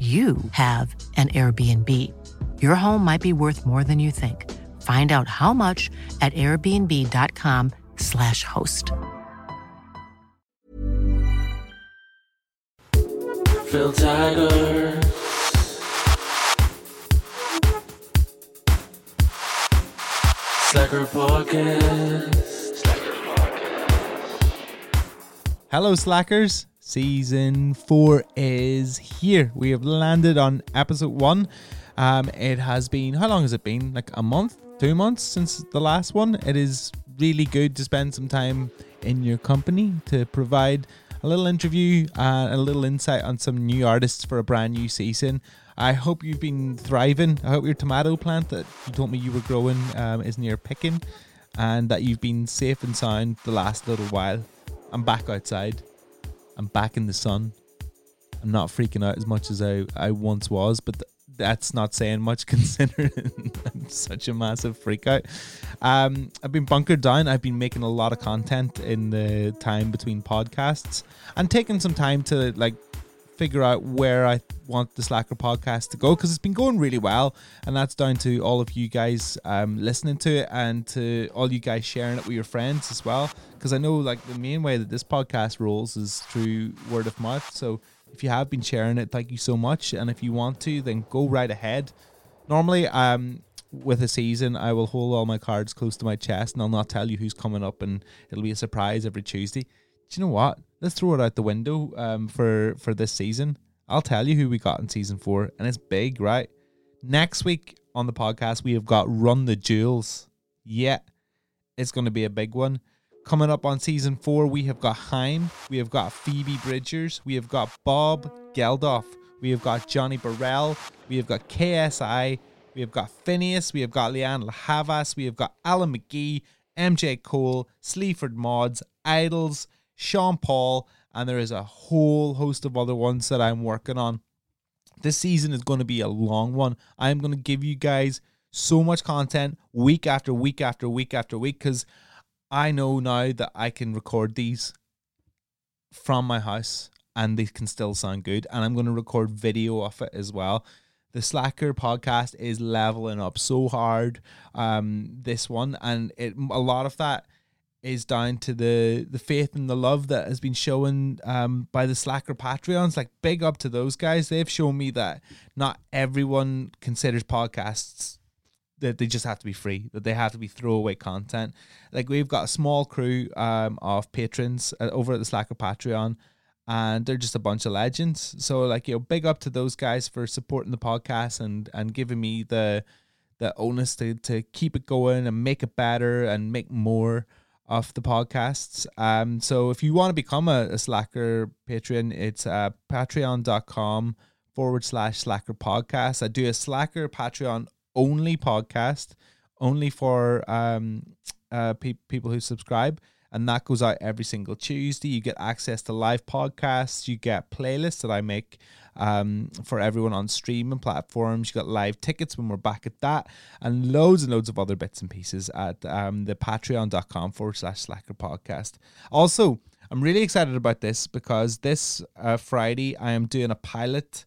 you have an Airbnb. Your home might be worth more than you think. Find out how much at airbnb.com/slash host. Phil Taggart. Slacker Podcast. Hello, Slackers. Season four is here. We have landed on episode one. Um, it has been, how long has it been? Like a month, two months since the last one. It is really good to spend some time in your company to provide a little interview and a little insight on some new artists for a brand new season. I hope you've been thriving. I hope your tomato plant that you told me you were growing um, is near picking and that you've been safe and sound the last little while. I'm back outside. I'm back in the sun. I'm not freaking out as much as I, I once was, but th- that's not saying much considering I'm such a massive freak out. Um, I've been bunkered down. I've been making a lot of content in the time between podcasts and taking some time to like figure out where I want the Slacker podcast to go because it's been going really well, and that's down to all of you guys um, listening to it and to all you guys sharing it with your friends as well. Because I know like the main way that this podcast rolls is through word of mouth. So if you have been sharing it, thank you so much. And if you want to, then go right ahead. Normally, um, with a season, I will hold all my cards close to my chest, and I'll not tell you who's coming up, and it'll be a surprise every Tuesday. Do you know what? Let's throw it out the window um, for for this season. I'll tell you who we got in season four, and it's big, right? Next week on the podcast, we have got Run the Jewels. Yeah, it's going to be a big one. Coming up on season four, we have got Haim, we have got Phoebe Bridgers, we have got Bob Geldof, we have got Johnny Burrell, we have got KSI, we have got Finneas, we have got Leanne Havas, we have got Alan McGee, MJ Cole, Sleaford Mods, IDLES, Sean Paul, and there is a whole host of other ones that I'm working on. This season is going to be a long one. I'm going to give you guys so much content week after week after week after week because I know now that I can record these from my house and they can still sound good. And I'm going to record video of it as well. The Slacker podcast is leveling up so hard. Um, this one and it a lot of that is down to the the faith and the love that has been shown um, by the Slacker Patreons. Like big up to those guys. They've shown me that not everyone considers podcasts that they just have to be free, that they have to be throwaway content. Like we've got a small crew um, of patrons uh, over at the Slacker Patreon, and they're just a bunch of legends. So like you know, big up to those guys for supporting the podcast and and giving me the the onus to to keep it going and make it better and make more of the podcasts. Um, so if you want to become a, a Slacker patron, it's uh, patreon.com forward slash Slacker podcast. I do a Slacker Patreon only podcast, only for um, uh, pe- people who subscribe. And that goes out every single Tuesday. You get access to live podcasts. You get playlists that I make um, for everyone on streaming platforms. You got live tickets when we're back at that, and loads and loads of other bits and pieces at um, the patreon.com forward slash slacker podcast. Also, I'm really excited about this because this uh, Friday I am doing a pilot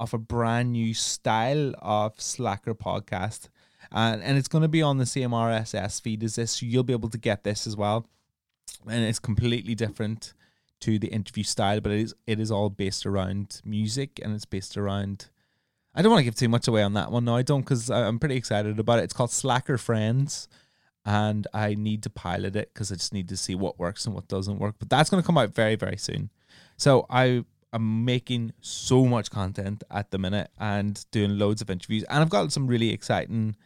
of a brand new style of Slacker podcast. And, and it's going to be on the same RSS feed as this. So you'll be able to get this as well. And it's completely different to the interview style, but it is it is all based around music and it's based around. I don't want to give too much away on that one. No, I don't, because I'm pretty excited about it. It's called Slacker Friends, and I need to pilot it because I just need to see what works and what doesn't work. But that's going to come out very very soon. So I am making so much content at the minute and doing loads of interviews, and I've got some really exciting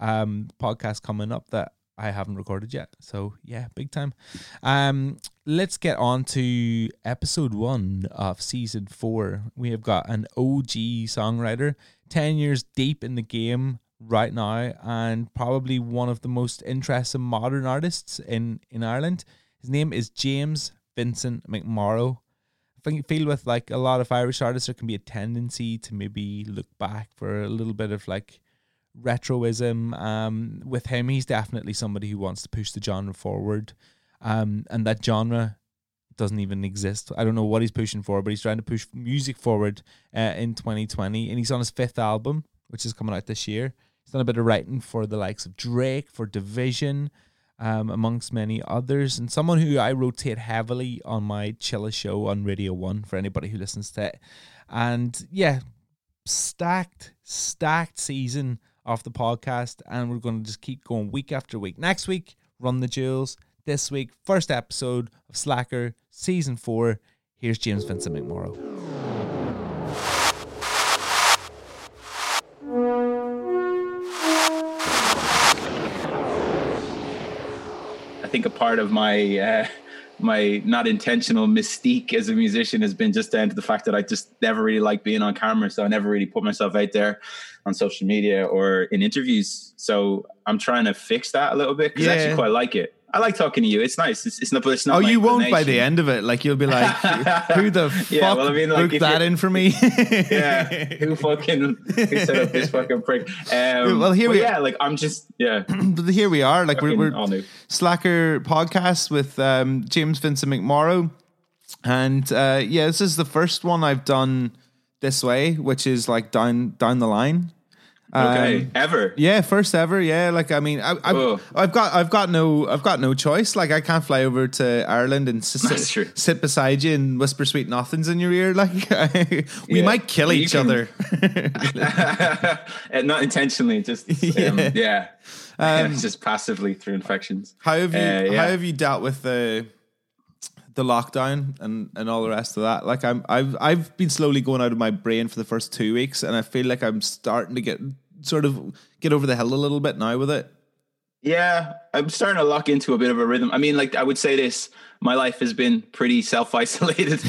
um podcasts coming up that I haven't recorded yet. So yeah, big time. Um, let's get on to episode one of season four. We have got an OG songwriter, ten years deep in the game right now, and probably one of the most interesting modern artists in in Ireland. His name is James Vincent McMorrow. I think feel with like a lot of Irish artists, there can be a tendency to maybe look back for a little bit of like retroism. Um, with him, he's definitely somebody who wants to push the genre forward, um, and that genre doesn't even exist. I don't know what he's pushing for, but he's trying to push music forward uh, in 2020, and he's on his fifth album, which is coming out this year. He's done a bit of writing for the likes of Drake, for Division, um, amongst many others, and someone who I rotate heavily on my Chilla show on Radio One for anybody who listens to it. And yeah, stacked, stacked season of the podcast, and we're going to just keep going week after week. Next week, Run the Jewels. This week, first episode of Slacker, season four. Here's James Vincent McMorrow. I think a part of my uh, my not intentional mystique as a musician has been just down to the fact that I just never really like being on camera, so I never really put myself out there on social media or in interviews. So I'm trying to fix that a little bit because I actually quite like it. I like talking to you. It's nice. It's, it's not. But it's not. Oh, you won't by the end of it. Like you'll be like, "Who the fuck Yeah, well, I mean, like, booked that in for me?" yeah, who fucking who set up this fucking prick? Um, Well, here we- yeah, like I'm just yeah, but here we are. Like we're, we're. Slacker podcast with um, James Vincent McMorrow, and uh, yeah, this is the first one I've done this way, which is like down down the line. Okay, Um, ever. Yeah, first ever. Yeah, like I mean, I. I've, I've got, I've got no, I've got no choice. Like I can't fly over to Ireland and sit, sit beside you and whisper sweet nothings in your ear. Like we Yeah. might kill you each can- other. not intentionally, just um, yeah, just passively through infections. How have you, Uh, yeah. how have you dealt with the the lockdown and and all the rest of that? Like I'm, I've, I've been slowly going out of my brain for the first two weeks, and I feel like I'm starting to get sort of get over the hill a little bit now with it. Yeah, I'm starting to lock into a bit of a rhythm. I mean, like I would say this: my life has been pretty self-isolated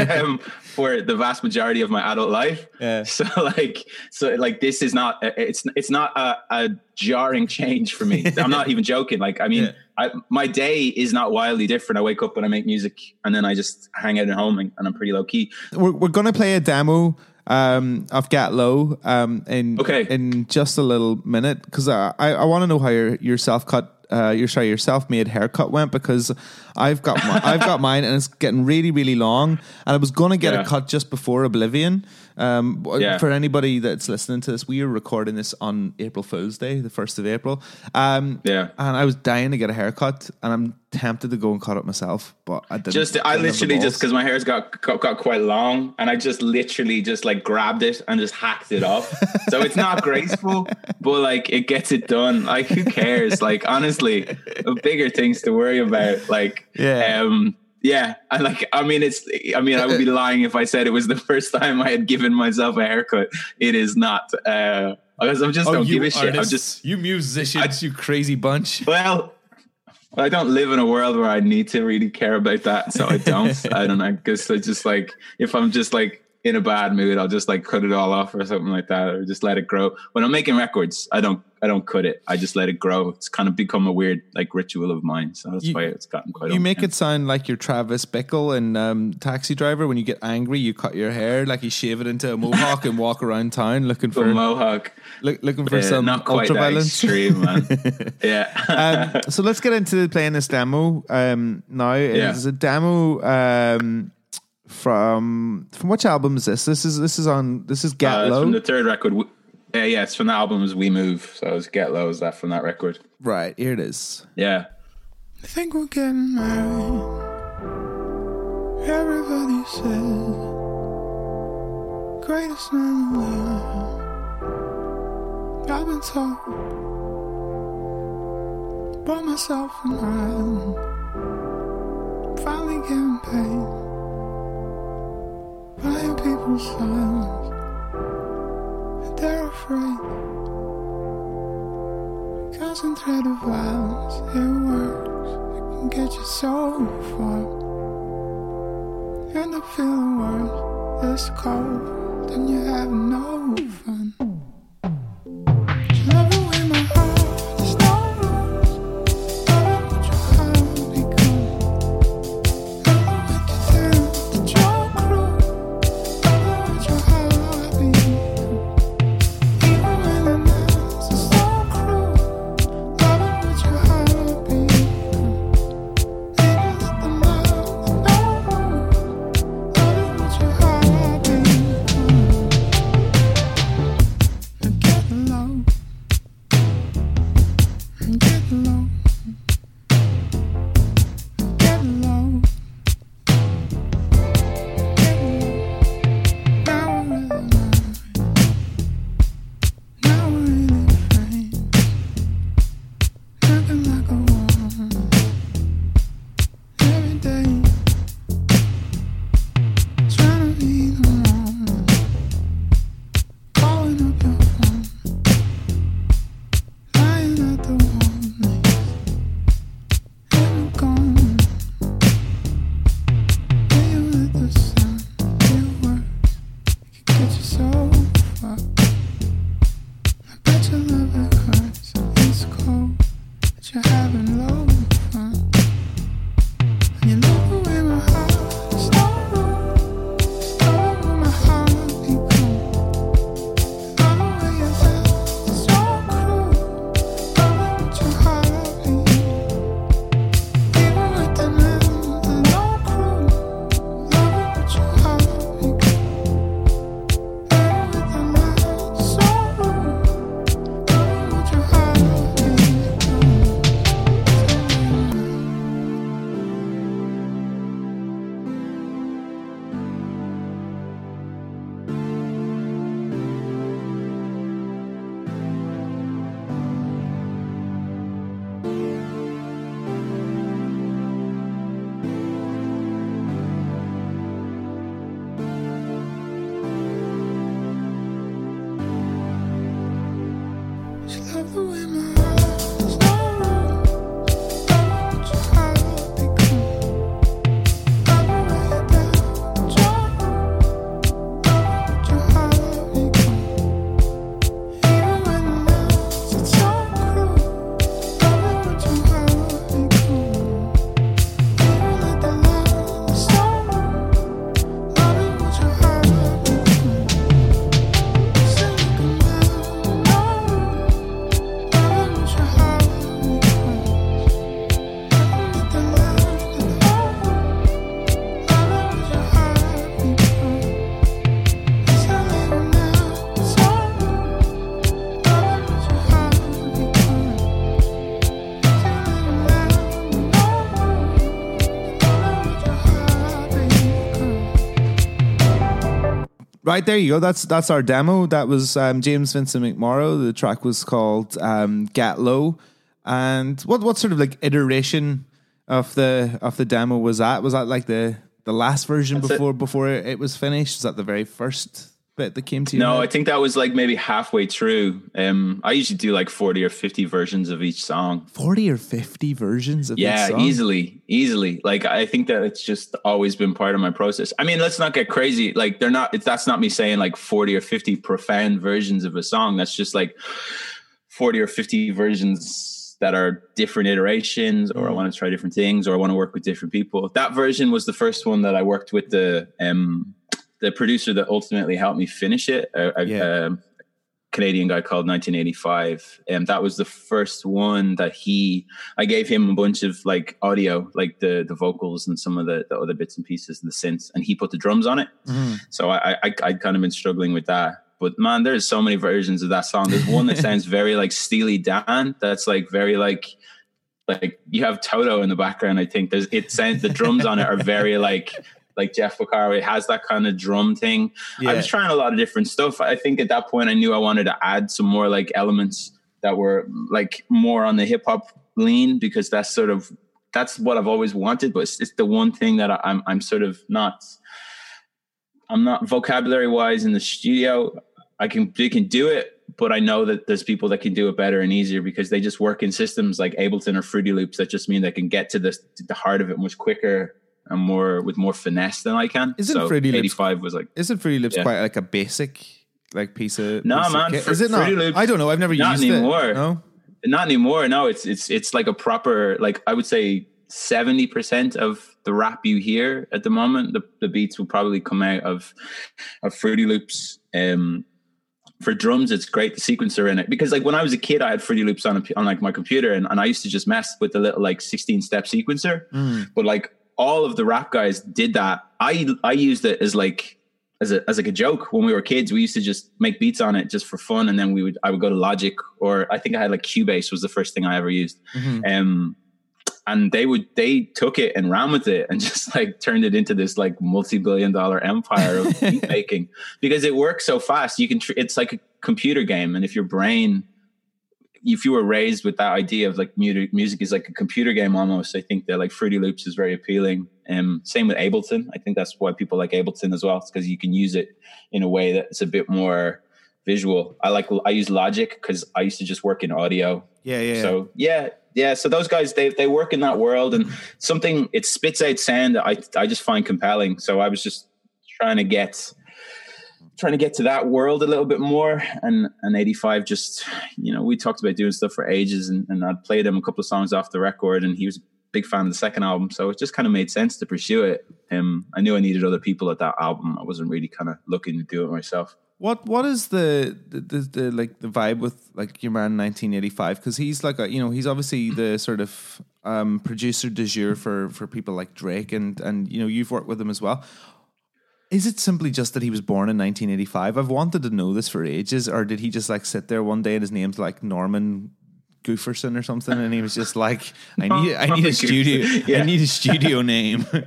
um, for the vast majority of my adult life. Yeah. So, like, so like this is not it's it's not a, a jarring change for me. I'm not even joking. Like, I mean, Yeah. I, my day is not wildly different. I wake up and I make music, and then I just hang out at home, and, and I'm pretty low key. we're, we're gonna play a demo um of Get Low um in Okay. in just a little minute because I I, I want to know how your your self cut uh your sorry your self made haircut went because I've got my, I've got mine and it's getting really really long and I was gonna get Yeah. a cut just before Oblivion um Yeah. for anybody that's listening to this we are recording this on April Fool's Day the first of April um Yeah. and I was dying to get a haircut and I'm tempted to go and cut it myself but I didn't Just I literally just because my hair's got, got got quite long, and I just literally just like grabbed it and just hacked it off. so it's not graceful, but like it gets it done. Like who cares? Like honestly, bigger things to worry about. Like Yeah. um, yeah. I like. I mean, it's. I mean, I would be lying if I said it was the first time I had given myself a haircut. It is not. Uh, because I'm just Oh, don't give a shit. I'm just you musicians, I, you crazy bunch. well, I don't live in a world where I need to really care about that, so I don't. I don't know. Because I just like if I'm just like in a bad mood, I'll just like cut it all off or something like that, or just let it grow. When I'm making records, I don't. I don't cut it. I just let it grow. It's kind of become a weird like ritual of mine. So that's You- why it's gotten quite. You make it sound like you're Travis Bickle and um, Taxi Driver. When you get angry, you cut your hair, like you shave it into a mohawk and walk around town looking for a mohawk. look, looking for Uh, some not quite ultra that violence. extreme, man. yeah. um, so let's get into playing this demo um, now. Yeah. It's a demo um, from from which album is this? This is this is on this is Get Uh, it's Low. from the third record. W- Yeah, yeah, it's from the album is We Move. So it's Get Low is that from that record. right here it is. Yeah. I think we're getting married. Everybody says greatest man alive. I've been told bought myself an island. Finally getting paid. Buying people's silence. And they're afraid. Concentrated violence, it works. It can get you so far. End up feeling worse. It's cold, and you have no fun. Right there you go. That's that's our demo. That was um, James Vincent McMorrow. The track was called um, "Get Low." And what what sort of like iteration of the of the demo was that? Was that like the the last version That's it. before before it was finished? Was that the very first bit that came to you? No, I think that was like maybe halfway through. Um, I usually do like 40 or 50 versions of each song. forty or fifty versions of Yeah, each song? easily, easily. Like I think that it's just always been part of my process. I mean, let's not get crazy. Like they're not. It's, that's not me saying like forty or fifty profound versions of a song. That's just like forty or fifty versions that are different iterations, or I want to try different things, or I want to work with different people. That version was the first one that I worked with the um the producer that ultimately helped me finish it. A, a, Yeah. um, Canadian guy called 1985, and that was the first one that he. I gave him a bunch of like audio, like the the vocals and some of the, the other bits and pieces and the synths, and he put the drums on it. So I I I kind of been struggling with that. But man, there's so many versions of that song. There's one that sounds very like Steely Dan. That's like very like like you have Toto in the background. I think there's it sounds the drums on it are very like like Jeff Porcaro. It has that kind of drum thing. I was trying a lot of different stuff. I think at that point I knew I wanted to add some more like elements that were like more on the hip hop lean because that's sort of that's what I've always wanted. But it's, it's the one thing that I, I'm I'm sort of not. I'm not vocabulary wise in the studio. I can we can do it, but I know that there's people that can do it better and easier because they just work in systems like Ableton or Fruity Loops that just mean they can get to the to the heart of it much quicker and more with more finesse than I can. Isn't so Fruity Loops- 85 was like Isn't Fruity Loops Yeah. quite like a basic like piece of No, man. Fr- Is it not? Fruity Loops- I don't know. I've never not used anymore. it. No. not anymore. No, it's it's it's like a proper like I would say seventy percent of the rap you hear at the moment, the, the beats will probably come out of of Fruity Loops. Um, for drums, it's great the sequencer in it because like when I was a kid, I had Fruity Loops on a, on like my computer, and, and I used to just mess with the little like sixteen step sequencer. But like all of the rap guys did that. I I used it as like as a as like a joke when we were kids. We used to just make beats on it just for fun, and then we would I would go to Logic or I think I had like Cubase was the first thing I ever used. Um, and they would they took it and ran with it and just like turned it into this like multi-billion dollar empire of beat making because it works so fast you can tr- it's like a computer game and if your brain if you were raised with that idea of like music music is like a computer game almost i think that like fruity loops is very appealing um same with ableton i think that's why people like ableton as well it's because you can use it in a way that's a bit more visual i like i use logic because i used to just work in audio Yeah, yeah. so yeah, yeah. So those guys they they work in that world and something it spits out sound that I I just find compelling. So I was just trying to get trying to get to that world a little bit more. And and 85 just you know we talked about doing stuff for ages and, and I'd played him a couple of songs off the record and he was a big fan of the second album. So it just kind of made sense to pursue it. Um I knew I needed other people at that album. I wasn't really kind of looking to do it myself. What what is the the, the, the like the vibe with like your man 1985? Because he's like a you know he's obviously the sort of um, producer de jour for for people like Drake and and you know you've worked with him as well. Is it simply just that he was born in 1985? I've wanted to know this for ages, or did he just like sit there one day and his name's like Norman Gooferson or something, and he was just like, I need I need a studio Yeah. I need a studio name.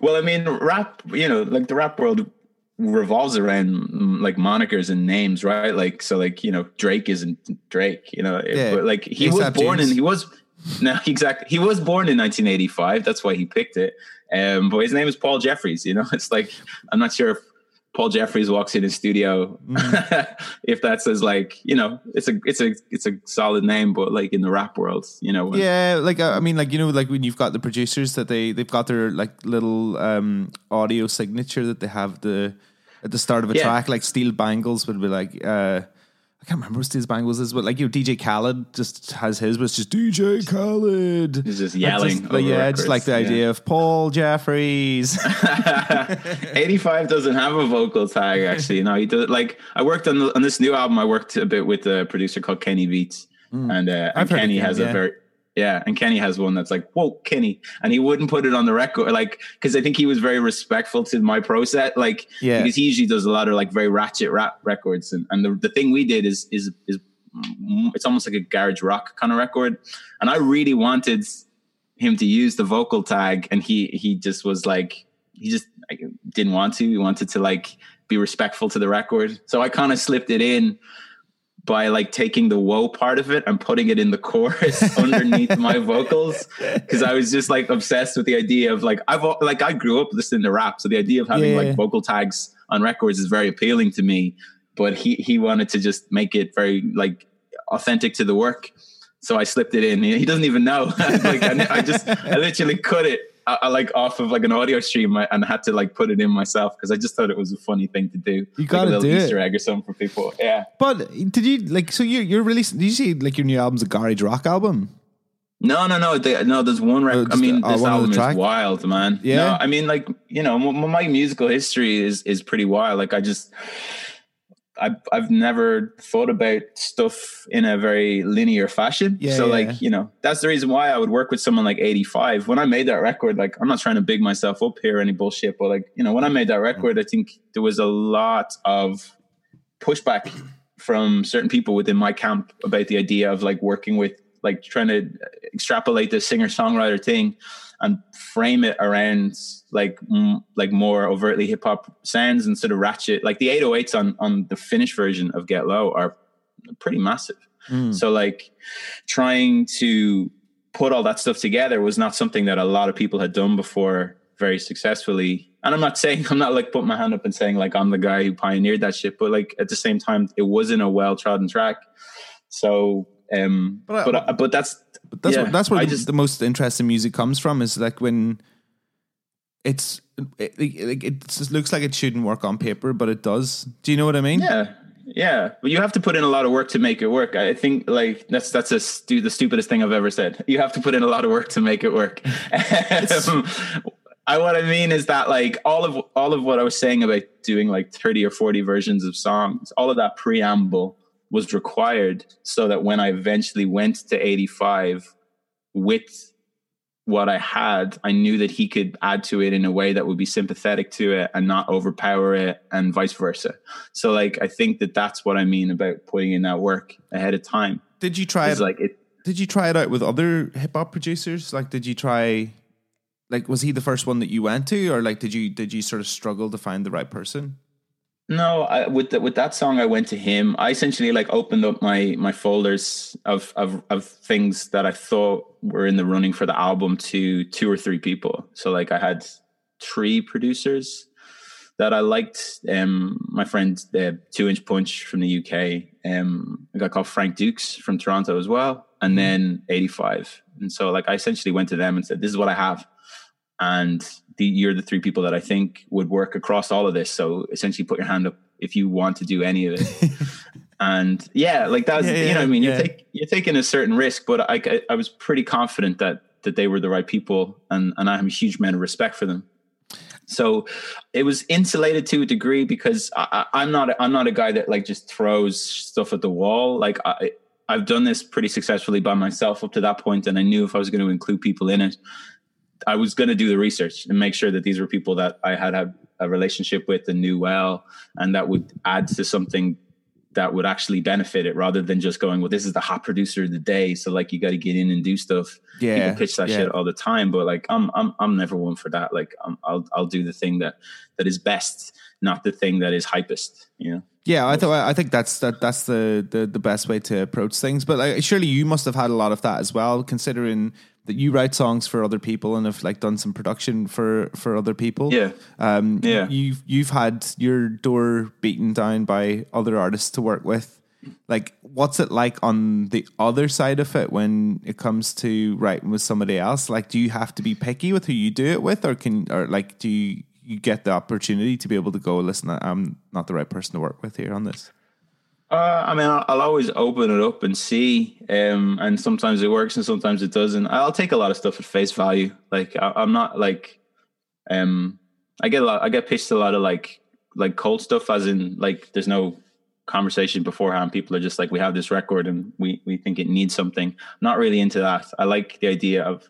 Well, I mean, rap, you know, like the rap world revolves around mm, like monikers and names, right? Like, so like, you know, Drake isn't Drake, you know, Yeah. but like he was born in, James. he was, no, exactly. He was born in 1985. That's why he picked it. Um, but his name is Paul Jeffries, you know, it's like, I'm not sure if Paul Jeffries walks in his studio, Mm. if that's as like, you know, it's a, it's a, it's a solid name, but like in the rap world, you know, when- Yeah, like I mean, like you know, like when you've got the producers that they they've got their like little um audio signature that they have the at the start of a Yeah. track, like Steel Banglez would be like uh I can't remember what Steel Banglez is, but like you know, DJ Khaled just has his, but it's just DJ Khaled. He's just yelling like, yeah, just like the yeah. idea of Paul Jeffries. 85 doesn't have a vocal tag actually no he does like i worked on, the, on this new album i worked a bit with a producer called kenny beats and uh Mm. And heard of kenny him, has yeah. a very yeah and kenny has one that's like whoa kenny and he wouldn't put it on the record like because i think he was very respectful to my process like Yeah. because he usually does a lot of like very ratchet rap records and, and the, the thing we did is is is mm, it's almost like a garage rock kind of record and i really wanted him to use the vocal tag and he he just was like he just like, didn't want to he wanted to like be respectful to the record so i kind of slipped it in by like taking the whoa part of it and putting it in the chorus underneath my vocals because i was just like obsessed with the idea of like i've like i grew up listening to rap so the idea of having Yeah. like vocal tags on records is very appealing to me but he he wanted to just make it very like authentic to the work so I slipped it in. He he doesn't even know. like I, I just, I literally cut it uh, uh, like off of like an audio stream uh, and had to like put it in myself because I just thought it was a funny thing to do. You gotta a little do it. Easter egg or something for people. Yeah. but did you like so you you're releasing? Did you see like your new album's a garage rock album? No, no, no, they, no. There's one record. I mean, uh, this album is wild, man. Yeah? No, I mean, like you know, m- my musical history is is pretty wild. Like I just, I've I've never thought about stuff in a very linear fashion. Yeah, so yeah. like, you know, that's the reason why I would work with someone like 85. When I made that record, like I'm not trying to big myself up here or any bullshit, but like, you know, when I made that record, I think there was a lot of pushback from certain people within my camp about the idea of like working with like trying to extrapolate the singer songwriter thing and frame it around like m- like more overtly hip hop sounds instead of ratchet. Like the 808s on on the finished version of Get Low are pretty massive. So like trying to put all that stuff together was not something that a lot of people had done before very successfully. And I'm not saying I'm not like putting my hand up and saying like I'm the guy who pioneered that shit, but like at the same time it wasn't a well trodden track. So um But I- but but, but that's that's yeah, what, that's where the, just the most interesting music comes from. Is like when it's it, it, it just looks like it shouldn't work on paper, but it does. Do you know what I mean? Yeah, yeah, but you have to put in a lot of work to make it work. I think like that's that's a stu- the stupidest thing I've ever said. You have to put in a lot of work to make it work. Um, I what I mean is that like all of all of what I was saying about doing like thirty or forty versions of songs, all of that preamble was required so that when I eventually went to eighty five with what I had, I knew that he could add to it in a way that would be sympathetic to it and not overpower it, and vice versa. So, like, I think that that's what I mean about putting in that work ahead of time. Did you try it? like it. Did you try it out with other hip hop producers? Like, did you try? Like, was he the first one that you went to, or like, did you did you sort of struggle to find the right person? No, I, with the, with that song, I went to him. I essentially like opened up my my folders of of of things that I thought were in the running for the album to two or three people. So like I had three producers that I liked. Um, my friend, uh, Two Inch Punch from the UK, um, a guy called Frank Dukes from Toronto as well, and then 85. And so like I essentially went to them and said, "This is what I have." And the, you're the three people that I think would work across all of this. So essentially, put your hand up if you want to do any of it. and yeah, like that's Yeah, you know, I mean, yeah. you're, take, you're taking a certain risk, but I, I I was pretty confident that that they were the right people, and and I have a huge amount of respect for them. So it was insulated to a degree because I, I, I'm not I'm not a guy that like just throws stuff at the wall. Like I I've done this pretty successfully by myself up to that point, and I knew if I was going to include people in it, I was going to do the research and make sure that these were people that I had had a relationship with and knew well, and that would add to something that would actually benefit it rather than just going, well, this is the hot producer of the day. So like you got to get in and do stuff. Yeah, People pitch that yeah. shit all the time, but like I'm I'm I'm never one for that. Like i I'll I'll do the thing that that is best, not the thing that is hypest. You know. Yeah, I thought I think that's that that's the, the the best way to approach things. But like, surely you must have had a lot of that as well, considering that you write songs for other people and have like done some production for for other people. Yeah. um, Yeah. You've you've had your door beaten down by other artists to work with. Like, what's it like on the other side of it when it comes to writing with somebody else? Like, do you have to be picky with who you do it with, or can or like do you you get the opportunity to be able to go listen? I'm not the right person to work with here on this. Uh, I mean, I'll, I'll always open it up and see, um, and sometimes it works and sometimes it doesn't. I'll take a lot of stuff at face value. Like I, I'm not like, um, I get a lot. I get pitched a lot of like like cold stuff, as in like there's no conversation beforehand. People are just like, we have this record and we we think it needs something. I'm not really into that. I like the idea of.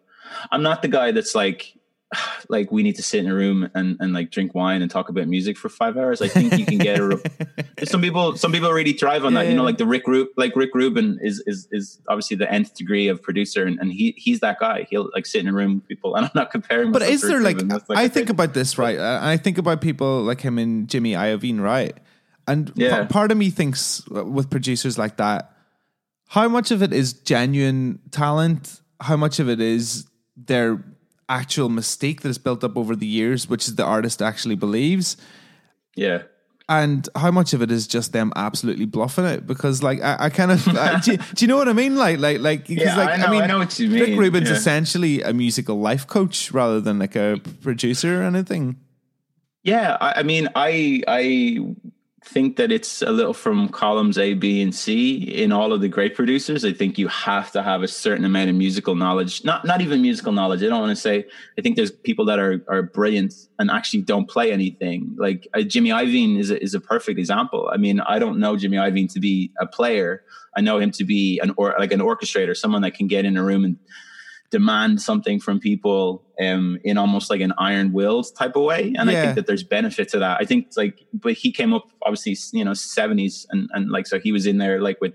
I'm not the guy that's like. Like we need to sit in a room and, and like drink wine and talk about music for five hours. I think you can get a. re- some people, some people really thrive on that. You know, like the Rick Ru- like Rick Rubin is is is obviously the nth degree of producer, and, and he he's that guy. He'll like sit in a room with people, and I'm not comparing. But is there like. That's, I think about this right? I think about people like him and Jimmy Iovine, right? And Yeah. part of me thinks uh, with producers like that, how much of it is genuine talent? How much of it is their actual mystique that is built up over the years, which is the artist actually believes? yeah. and how much of it is just them absolutely bluffing it? Because like I, I kind of I, do, you- do you know what I mean? Like like like because Yeah, like I know- mean I know what you Rick mean, Rubin's yeah. essentially a musical life coach rather than like a producer or anything. Yeah, I, I mean, I I think that it's a little from columns A, B, and C in all of the great producers. I think you have to have a certain amount of musical knowledge. Not not even musical knowledge. I don't want to say. I think there's people that are are brilliant and actually don't play anything. Like uh, Jimmy Iovine is a, is a perfect example. I mean, I don't know Jimmy Iovine to be a player. I know him to be an or like an orchestrator, someone that can get in a room and demand something from people um, in almost like an iron willed type of way. And I think that there's benefit to that. I think it's like, but he came up obviously, you know, seventies and, and like, so he was in there like with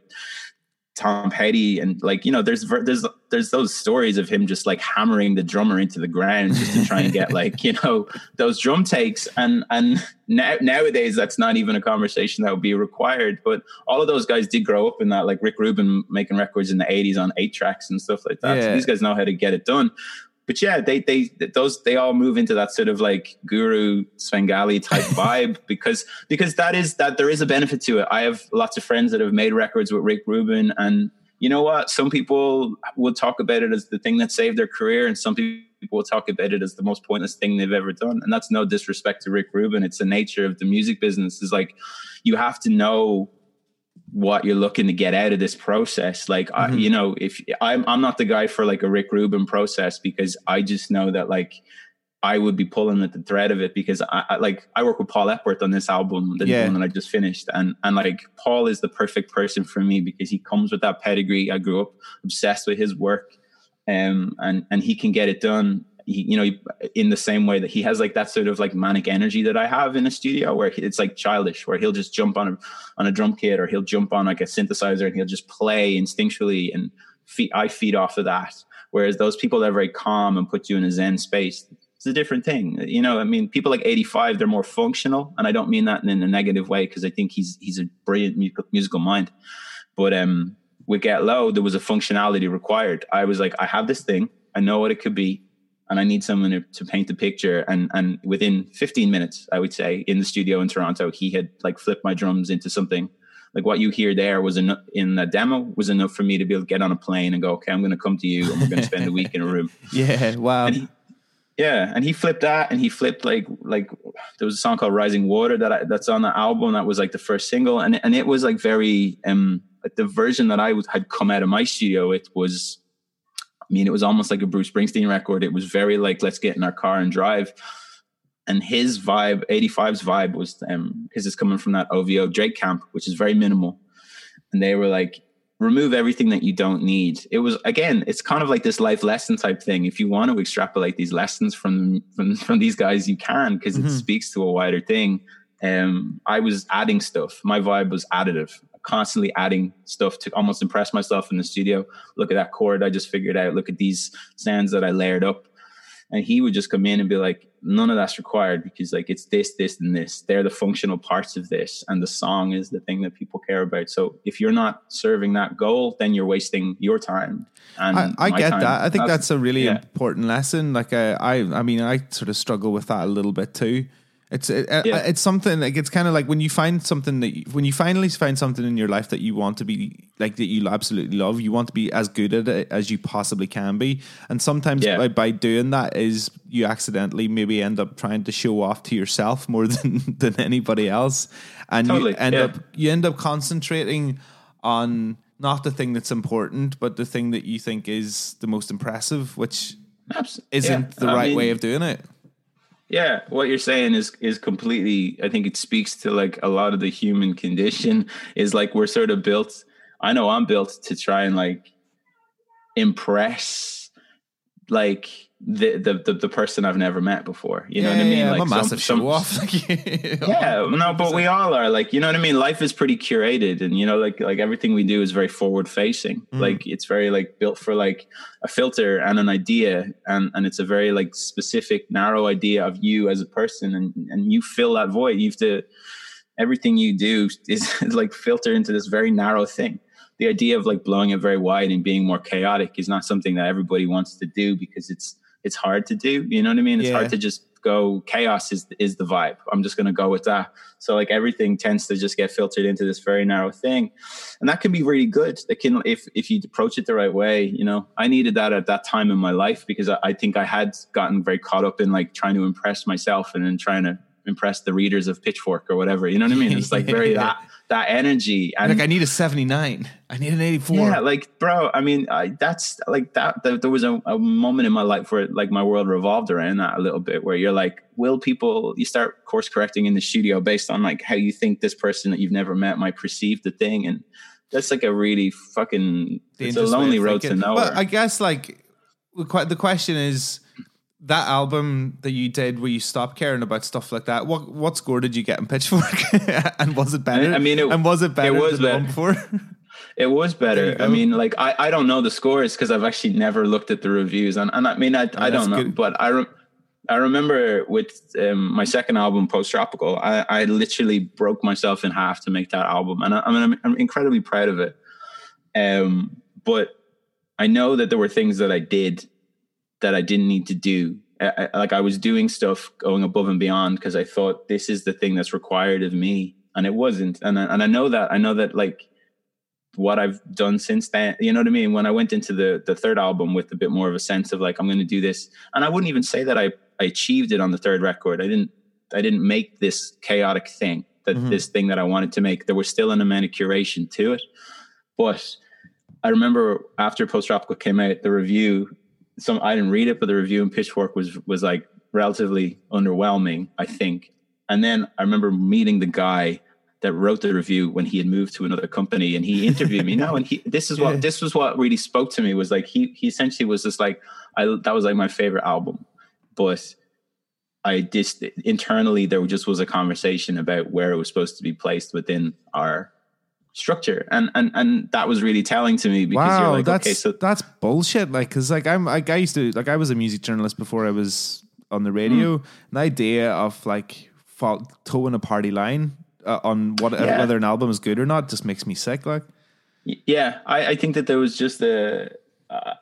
Tom Petty and like, you know, there's, there's, there's those stories of him just like hammering the drummer into the ground just to try and get like, you know, those drum takes. And, and now, nowadays that's not even a conversation that would be required. But all of those guys did grow up in that, like Rick Rubin making records in the eighties on eight tracks and stuff like that. So these guys know how to get it done but yeah, they they those they all move into that sort of like guru Svengali type vibe because because that is that there is a benefit to it. I have lots of friends that have made records with Rick Rubin, and you know what? Some people will talk about it as the thing that saved their career, and some people will talk about it as the most pointless thing they've ever done. And that's no disrespect to Rick Rubin. It's the nature of the music business. Is like you have to know what you're looking to get out of this process. Like, I, you know, if I'm, I'm not the guy for like a Rick Rubin process because I just know that like I would be pulling at the thread of it because I, I like I work with Paul Epworth on this album, the Yeah. one that I just finished, and and like Paul is the perfect person for me because he comes with that pedigree. I grew up obsessed with his work, um, and and he can get it done. He, you know, in the same way that he has like that sort of like manic energy that I have in a studio, where it's like childish, where he'll just jump on a on a drum kit or he'll jump on like a synthesizer and he'll just play instinctually, and feed, I feed off of that. Whereas those people that are very calm and put you in a zen space, it's a different thing. You know, I mean, people like 85, they're more functional, and I don't mean that in a negative way because I think he's he's a brilliant musical, mind. But um, with Get Low, there was a functionality required. I was like, I have this thing, I know what it could be, and I need someone to, to paint the picture. And and within 15 minutes, I would say, in the studio in Toronto, he had like flipped my drums into something. Like what you hear there was enough in the demo was enough for me to be able to get on a plane and go, okay, I'm going to come to you and we're going to spend a week in a room. Yeah, wow. And he, yeah, and he flipped that, and he flipped like like there was a song called "Rising Water" that I, that's on the album. That was like the first single, and and it was like very um like the version that I had come out of my studio. It was, I mean, it was almost like a Bruce Springsteen record. It was very like let's get in our car and drive. And his vibe, 85's vibe was um because it's coming from that OVO Drake camp, which is very minimal. And they were like, remove everything that you don't need. It was again, it's kind of like this life lesson type thing. If you want to extrapolate these lessons from from from these guys, you can because it Mhm. speaks to a wider thing. Um, I was adding stuff. My vibe was additive, constantly adding stuff to almost impress myself in the studio. Look at that chord I just figured out. Look at these sounds that I layered up. And he would just come in and be like, none of that's required because like it's this, this, and this. They're the functional parts of this, and the song is the thing that people care about. So if you're not serving that goal, then you're wasting your time. And I, I get time. that. I think that's, a really yeah. important lesson. Like uh, I, I mean, I sort of struggle with that a little bit too. It's it, uh, Yeah. it's something like it's kind of like when you find something that you, when you finally find something in your life that you want to be like that you absolutely love. You want to be as good at it as you possibly can be, and sometimes Yeah. by, by doing that is you accidentally maybe end up trying to show off to yourself more than than anybody else, and you end yeah. up you end up concentrating on not the thing that's important, but the thing that you think is the most impressive, which isn't the I right mean, way of doing it. Yeah, what you're saying is is completely. I think it speaks to like a lot of the human condition. Is like we're sort of built. I know I'm built to try and like impress, like the the the, the person I've never met before. You know what I mean? I'm like a some- massive some- show off. Yeah no but we all are. Like you know what i mean? Life is pretty curated and you know like like everything we do is very forward facing. Mm. Like it's very like built for like a filter and an idea and and it's a very like specific narrow idea of you as a person and and you fill that void. You have to everything you do is, is like filter into this very narrow thing. The idea of like blowing it very wide and being more chaotic is not something that everybody wants to do because it's it's hard to do you know what i mean it's Yeah. hard to just go chaos is is the vibe i'm just going to go with that so like everything tends to just get filtered into this very narrow thing and that can be really good that can if if you approach it the right way you know i needed that at that time in my life because i, I think i had gotten very caught up in like trying to impress myself and then trying to impress the readers of Pitchfork or whatever. You know what I mean? It's like very that that energy and like I need a 79. I need an 84. yeah, like bro, I mean, I, that's like that. There, there was a, a moment in my life where like my world revolved around that a little bit, where you're like, will people? You start course correcting in the studio based on like how you think this person that you've never met might perceive the thing, and that's like a really fucking. It's a lonely road to nowhere. But I guess like the question is that album that you did where you stopped caring about stuff like that. What what score did you get in Pitchfork? and was it better? I mean, it- and was it better it was than the one better. before? It was better. I mean, like I, I don't know the scores because I've actually never looked at the reviews, and, and I mean I, I don't know, good. but I re- I remember with um, my second album, Post Tropical, I, I literally broke myself in half to make that album, and I, I mean I'm, I'm incredibly proud of it. Um, but I know that there were things that I did that I didn't need to do. I, I- like I was doing stuff going above and beyond because I thought this is the thing that's required of me, and it wasn't. And I, and I know that I know that like what I've done since then. You know what I mean? When I went into the the third album with a bit more of a sense of like I'm going to do this, and I wouldn't even say that I I achieved it on the third record. I didn't I didn't make this chaotic thing that Mhm. this thing that I wanted to make. There was still an amount of curation to it, but I remember after Post Tropical came out, the review. Some I didn't read it, but the review in Pitchfork was was like relatively underwhelming, I think. And then I remember meeting the guy that wrote the review when he had moved to another company, and he interviewed me. now and he this is what Yeah. this was what really spoke to me was like he he essentially was just like I that was like my favorite album, but I just internally there just was a conversation about where it was supposed to be placed within our structure, and and and that was really telling to me because you're wow, like that's okay, so that's bullshit. Like, cause like I'm like I used to like I was a music journalist before I was on the radio. Hmm. The idea of like toeing a party line uh, on what Yeah. whether an album is good or not just makes me sick. Like, Yeah, I, I think that there was just a. Uh,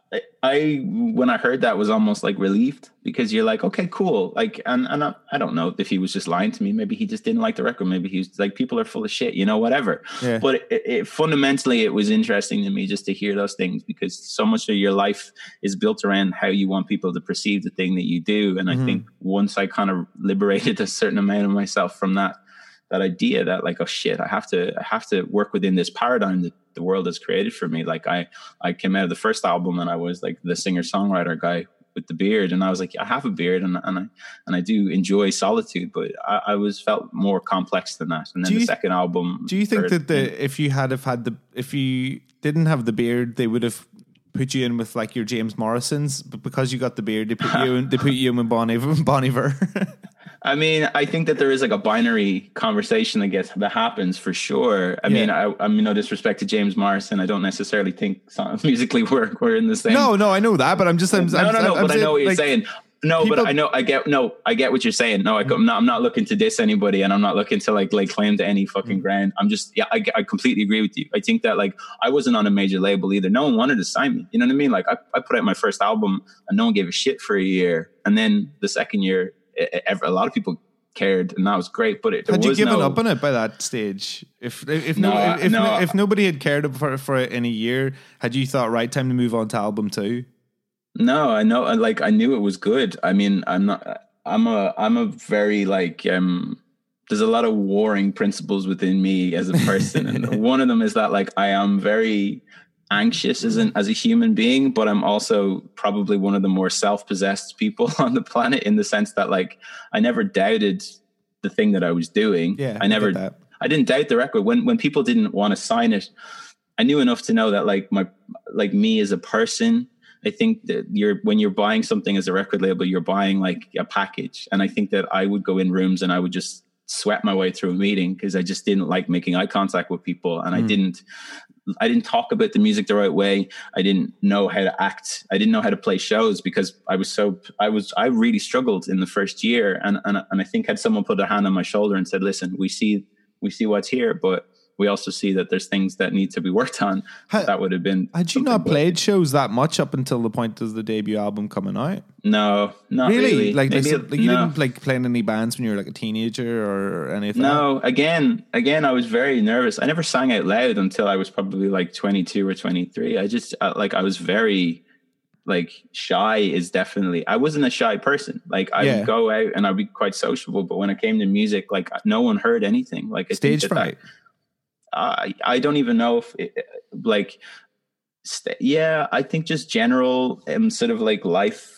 I when I heard that was almost like relieved because you're like, okay, cool. Like, and and I, I don't know if he was just lying to me. Maybe he just didn't like the record. Maybe he was like, people are full of shit, you know, whatever. Yeah. But it, it, fundamentally, it was interesting to me just to hear those things because so much of your life is built around how you want people to perceive the thing that you do. And I think once I kind of liberated a certain amount of myself from that that idea that like oh shit i have to i have to work within this paradigm that the world has created for me. Like i i came out of the first album and i was like the singer songwriter guy with the beard. And i was like i have a beard and, and i and i do enjoy solitude but i, I was felt more complex than that. And then Do the you- second album do you think third- that the if you had have had the if you didn't have the beard, they would have put you in with like your James Morrisons, but because you got the beard, they put you in they put you in with Bonnie Bon Iver. I mean, I think that there is like a binary conversation that gets that happens for sure. I mean, I, I mean, no disrespect to James Morrison. I don't necessarily think song, musically we're we're in the same. no, no, I know that, but I'm just I'm, no, I'm, no, no. I'm but I know what you're like, saying. No, people- but I know I get no, I get what you're saying. No, I, am not. I'm not looking to diss anybody, and I'm not looking to like lay claim to any Mm. fucking ground. I'm just, yeah, I, I completely agree with you. I think that like I wasn't on a major label either. No one wanted to sign me. You know what I mean? Like I, I put out my first album, and no one gave a shit for a year, and then the second year, e- e- a lot of people cared, and that was great. But it, Had you given no, up on it by that stage? If if, No, no, if, no. if nobody had cared for for it in a year, had you thought right time to move on to album two? No, I know. Like I knew it was good. I mean, I'm not. I'm a. I'm a very like. um There's a lot of warring principles within me as a person, and one of them is that like I am very anxious as an as a human being, but I'm also probably one of the more self possessed people on the planet in the sense that like I never doubted the thing that I was doing. Yeah, I never. that. I didn't doubt the record when when people didn't want to sign it. I knew enough to know that like my like me as a person. I think that you're when you're buying something as a record label, you're buying like a package, and I think that I would go in rooms and I would just sweat my way through a meeting because I just didn't like making eye contact with people, and I hmm. didn't. I didn't talk about the music the right way. I didn't know how to act. I didn't know how to play shows because I was so I was I really struggled in the first year and and and I think had someone put a hand on my shoulder and said, "Listen, we see we see what's here, but we also see that there's things that need to be worked on." Ha- that would have been Had you not played shows that much up until the point of the debut album coming out? No, not really? really. Like, like, you no. didn't like play in any bands when you were like a teenager or anything? No, again, again, I was very nervous. I never sang out loud until I was probably like 22 or 23. I just uh, like I was very like shy is definitely I wasn't a shy person. Like I Yeah. would go out and I'd be quite sociable, but when it came to music, like no one heard anything. Like I Stage that that- fright. I I don't even know if it, like st- yeah I think just general um, sort of like life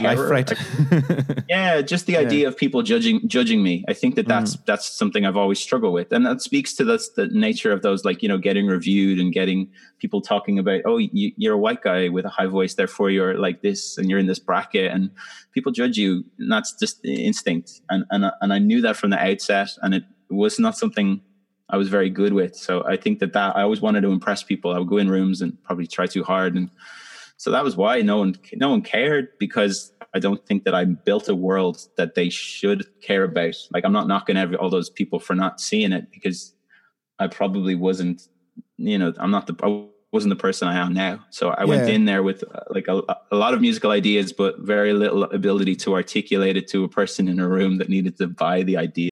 Life terror. yeah just the idea of people judging judging me. I think that that's Mm. that's something I've always struggled with. And that speaks to this, the nature of those like you know getting reviewed and getting people talking about oh you, you're a white guy with a high voice therefore you're like this and you're in this bracket. And people judge you. And that's just instinct. And and and I knew that from the outset and it was not something I was very good with. So I think that that I always wanted to impress people. I would go in rooms and probably try too hard, and so that was why no one no one cared because I don't think that I built a world that they should care about. Like I'm not knocking every all those people for not seeing it because I probably wasn't. You know, I'm not the. I wasn't the person I am now. So I went in there with uh, like a, a lot of musical ideas, but very little ability to articulate it to a person in a room that needed to buy the idea.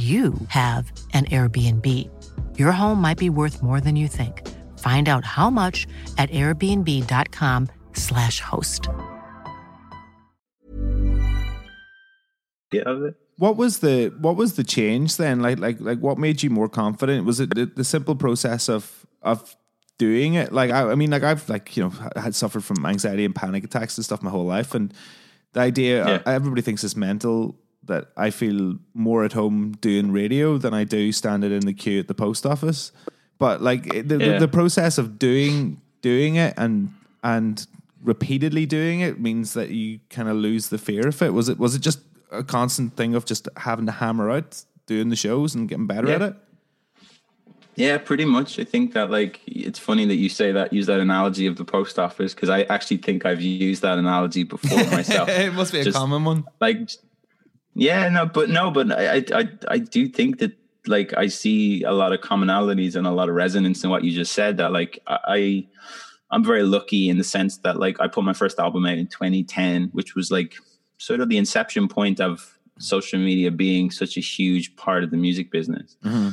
you have an Airbnb. Your home might be worth more than you think. Find out how much at airbnb.com/slash host. Yeah. What was the what was the change then? Like like like what made you more confident? Was it the, the simple process of of doing it? Like I, I mean, like I've like you know I had suffered from anxiety and panic attacks and stuff my whole life, and the idea Yeah. everybody thinks it's mental that I feel more at home doing radio than I do standing in the queue at the post office. But like the, the, Yeah. the process of doing doing it and and repeatedly doing it means that you kind of lose the fear of it. Was it was it just a constant thing of just having to hammer out doing the shows and getting better at it? Yeah, pretty much. I think that like it's funny that you say that use that analogy of the post office because I actually think I've used that analogy before myself. it must be a Just- common one. like, yeah, no, but no, but I, I, I, do think that like I see a lot of commonalities and a lot of resonance in what you just said. That like I, I'm very lucky in the sense that like I put my first album out in 2010, which was like sort of the inception point of social media being such a huge part of the music business. Mm-hmm.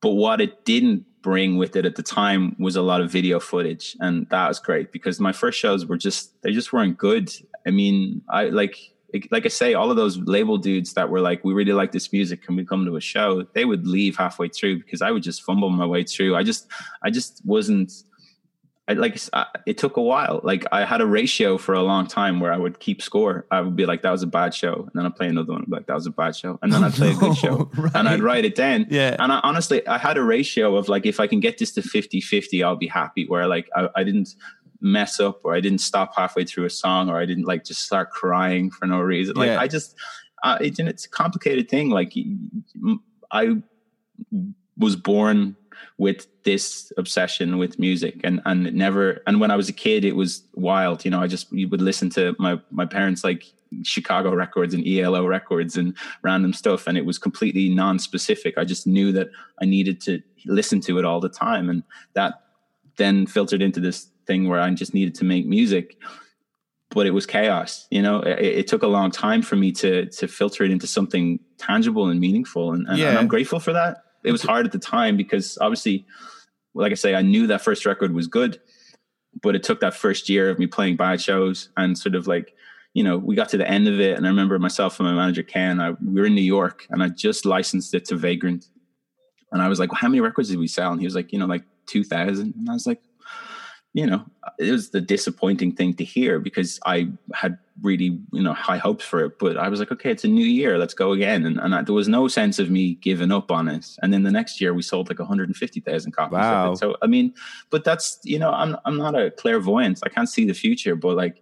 But what it didn't bring with it at the time was a lot of video footage. And that was great because my first shows were just, they just weren't good. I mean, I like, like I say, all of those label dudes that were like, we really like this music. Can we come to a show? They would leave halfway through because I would just fumble my way through. I just, I just wasn't, I, like I- it took a while. Like I had a ratio for a long time where I would keep score. I would be like, "That was a bad show," and then I'd play another one. Like, "That was a bad show," and then I'd play a good show, and I'd write it down. Yeah. And I, honestly, I had a ratio of like, if I can get this to 50-50, I'll be happy. Where like I, I didn't mess up, or I didn't stop halfway through a song, or I didn't like just start crying for no reason. Like Yeah. I just, uh, it, it's a complicated thing. Like I was born with this obsession with music and and it never and when I was a kid it was wild you know I just you would listen to my my parents like Chicago records and ELO records and random stuff and it was completely non-specific I just knew that I needed to listen to it all the time and that then filtered into this thing where I just needed to make music but it was chaos you know? It, it took a long time for me to to filter it into something tangible and meaningful and, and, and i'm grateful for that. It was hard at the time because obviously like i say i knew that first record was good but it took that first year of me playing bad shows and sort of like you know we got to the end of it and i remember myself and my manager ken I, we were in new york and i just licensed it to vagrant. And i was like well, how many records did we sell? And he was like you know like 2000 and i was like you know, it was the disappointing thing to hear because I had really, you know, high hopes for it. But I was like, okay, it's a new year, let's go again. And, and I, there was no sense of me giving up on it. And then the next year, we sold like 150,000 copies Wow. of it. So I mean, but that's you know, I'm I'm not a clairvoyant. I can't see the future. But like,